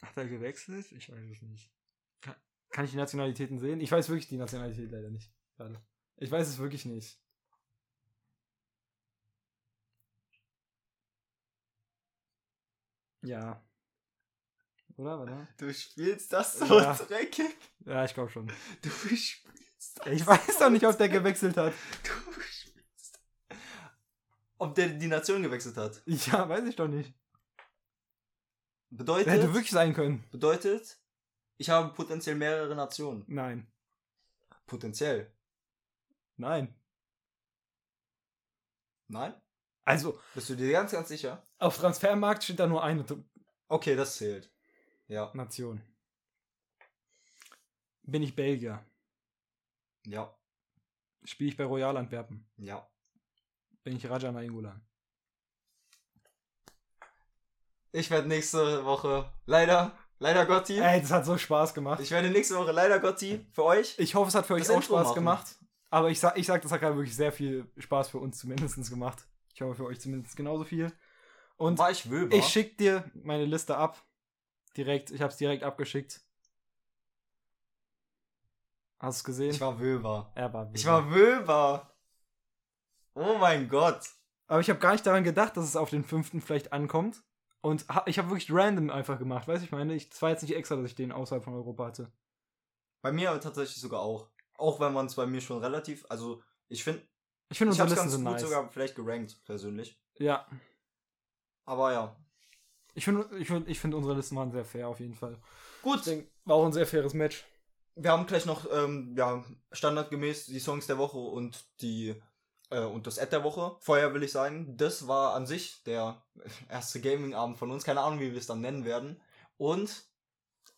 Speaker 1: Hat er gewechselt? Ich weiß es nicht. Kann, kann ich die Nationalitäten sehen? Ich weiß wirklich die Nationalität leider nicht. Gerade. Ich weiß es wirklich nicht. Ja. Oder? Warte.
Speaker 3: Du spielst das
Speaker 1: so Ja.
Speaker 3: dreckig.
Speaker 1: Ja, ich glaube schon.
Speaker 3: Du spielst
Speaker 1: Ich weiß doch nicht, ob der gewechselt hat.
Speaker 3: Du. Ob der die Nation gewechselt hat.
Speaker 1: Ja, weiß ich doch nicht.
Speaker 3: Bedeutet,
Speaker 1: Der hätte wirklich sein können.
Speaker 3: bedeutet, ich habe potenziell mehrere Nationen.
Speaker 1: Nein.
Speaker 3: Potenziell.
Speaker 1: Nein.
Speaker 3: Nein?
Speaker 1: Also,
Speaker 3: Bist du dir ganz, ganz sicher?
Speaker 1: auf Transfermarkt steht da nur eine
Speaker 3: Okay, das zählt. Ja.
Speaker 1: Nation. Bin ich Belgier?
Speaker 3: Ja.
Speaker 1: Spiele ich bei Royal Antwerpen?
Speaker 3: Ja.
Speaker 1: Bin ich Raja Nainggolan?
Speaker 3: Ich werde nächste Woche leider, leider Gotti.
Speaker 1: Ey, das hat so Spaß gemacht.
Speaker 3: Ich werde nächste Woche leider Gotti für euch.
Speaker 1: Ich hoffe, es hat für euch auch
Speaker 3: Intro
Speaker 1: Spaß
Speaker 3: machen.
Speaker 1: gemacht. Aber ich sag, ich sag, das hat gerade wirklich sehr viel Spaß für uns zumindest gemacht. Ich hoffe, für euch zumindest genauso viel. Und
Speaker 3: war ich Wöber?
Speaker 1: ich schick dir meine Liste ab. Direkt. Ich hab's direkt abgeschickt. Hast du es gesehen?
Speaker 3: ich war Wöber.
Speaker 1: er war
Speaker 3: Ich
Speaker 1: Weber.
Speaker 3: war Wöber. Oh mein Gott.
Speaker 1: Aber ich habe gar nicht daran gedacht, dass es auf den fünften vielleicht ankommt. Und ich habe wirklich random einfach gemacht. Weißt du, ich meine, ich, war jetzt nicht extra, dass ich den außerhalb von Europa hatte.
Speaker 3: Bei mir aber tatsächlich sogar auch. Auch wenn man es bei mir schon relativ, also ich finde,
Speaker 1: Ich finde
Speaker 3: ich
Speaker 1: unsere
Speaker 3: habe
Speaker 1: Listen
Speaker 3: es ganz
Speaker 1: sind
Speaker 3: gut
Speaker 1: nice.
Speaker 3: sogar vielleicht gerankt, persönlich.
Speaker 1: Ja.
Speaker 3: Aber ja.
Speaker 1: Ich finde ich find, ich find unsere Listen waren sehr fair auf jeden Fall.
Speaker 3: Gut,
Speaker 1: Deswegen war auch ein sehr faires Match.
Speaker 3: wir haben gleich noch, ähm, ja, standardgemäß die Songs der Woche und die, und das Ad der Woche. Vorher will ich sagen, das war an sich der erste Gaming-Abend von uns. Keine Ahnung, wie wir es dann nennen werden. Und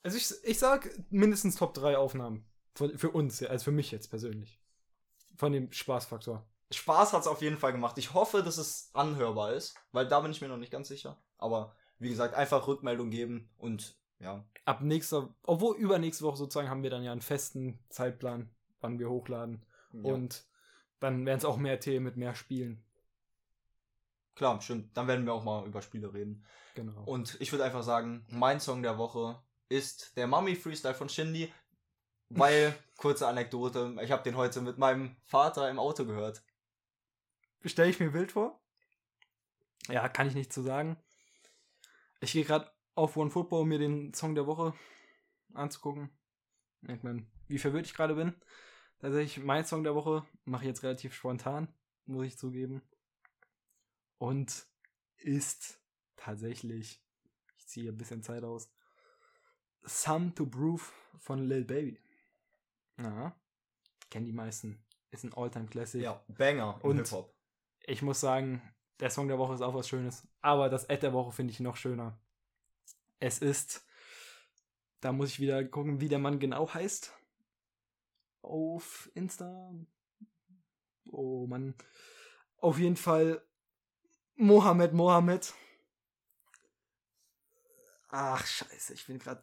Speaker 1: Also ich, ich sag mindestens Top 3 Aufnahmen. Für, für uns, also für mich jetzt persönlich. Von dem Spaßfaktor.
Speaker 3: Spaß hat es auf jeden Fall gemacht. Ich hoffe, dass es anhörbar ist, weil da bin ich mir noch nicht ganz sicher. Aber wie gesagt, einfach Rückmeldung geben und ja.
Speaker 1: Ab nächster, obwohl übernächste Woche sozusagen haben wir dann ja einen festen Zeitplan, wann wir hochladen.
Speaker 3: ja.
Speaker 1: Und dann werden es auch mehr Themen mit mehr Spielen.
Speaker 3: Klar, stimmt. Dann werden wir auch mal über Spiele reden.
Speaker 1: Genau.
Speaker 3: Und ich würde einfach sagen, mein Song der Woche ist der Mummy Freestyle von Shindy. Weil, kurze Anekdote, ich habe den heute mit meinem Vater im Auto gehört.
Speaker 1: Stelle ich mir wild vor? Ja, kann ich nicht zu sagen. Ich gehe gerade auf OneFootball, um mir den Song der Woche anzugucken. Ich meine, wie verwirrt ich gerade bin. Tatsächlich, mein Song der Woche mache ich jetzt relativ spontan, muss ich zugeben. Und ist tatsächlich, ich ziehe ein bisschen Zeit aus, Some to Prove von Lil Baby. Ja, kennen die meisten. Ist ein Alltime Classic
Speaker 3: Ja, Banger
Speaker 1: Und-
Speaker 3: Hip-Hop.
Speaker 1: ich muss sagen, der Song der Woche ist auch was Schönes. Aber das Ad der Woche finde ich noch schöner. Es ist, da muss ich wieder gucken, wie der Mann genau heißt. Auf Insta. Oh Mann. Auf jeden Fall Mohammed Mohammed. Ach, scheiße, ich bin gerade.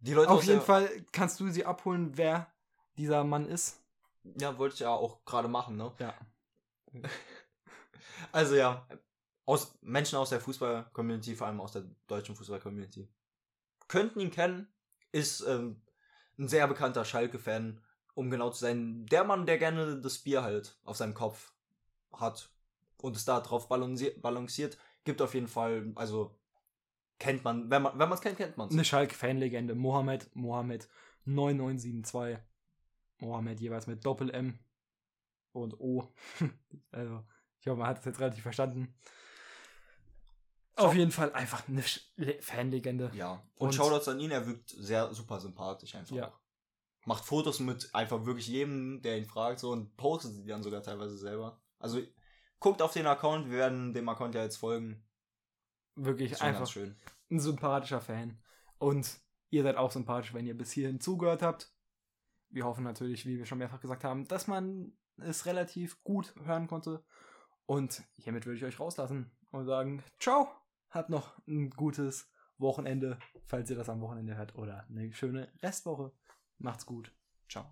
Speaker 3: Die Leute
Speaker 1: Auf jeden Fall kannst du sie abholen, wer dieser Mann ist.
Speaker 3: Ja, wollte ich ja auch gerade machen, ne?
Speaker 1: Ja.
Speaker 3: Also ja, aus Menschen aus der Fußball-Community, vor allem aus der deutschen Fußball-Community, könnten ihn kennen, ist ähm, ein sehr bekannter Schalke-Fan, um genau zu sein. Der Mann, der gerne das Bier halt auf seinem Kopf hat und es da drauf balanciert, gibt auf jeden Fall, also kennt man, wenn man es kennt, kennt man es.
Speaker 1: Eine Schalke-Fanlegende. Mohammed, Mohammed 9972. Mohammed jeweils mit Doppel-M. und O. also, ich hoffe, man hat es jetzt relativ verstanden. Auf jeden Fall einfach eine Fanlegende.
Speaker 3: Ja. Und,
Speaker 1: Und-
Speaker 3: Shoutouts an ihn, er wirkt sehr super sympathisch einfach.
Speaker 1: Ja.
Speaker 3: Macht Fotos mit einfach wirklich jedem, der ihn fragt, so und postet sie dann sogar teilweise selber. Also guckt auf den Account, wir werden dem Account ja jetzt folgen.
Speaker 1: Wirklich einfach
Speaker 3: schön.
Speaker 1: ein sympathischer Fan. Und ihr seid auch sympathisch, wenn ihr bis hierhin zugehört habt. Wir hoffen natürlich, wie wir schon mehrfach gesagt haben, dass man es relativ gut hören konnte. Und hiermit würde ich euch rauslassen und sagen, ciao, habt noch ein gutes Wochenende, falls ihr das am Wochenende hört, oder eine schöne Restwoche. Macht's gut. Ciao.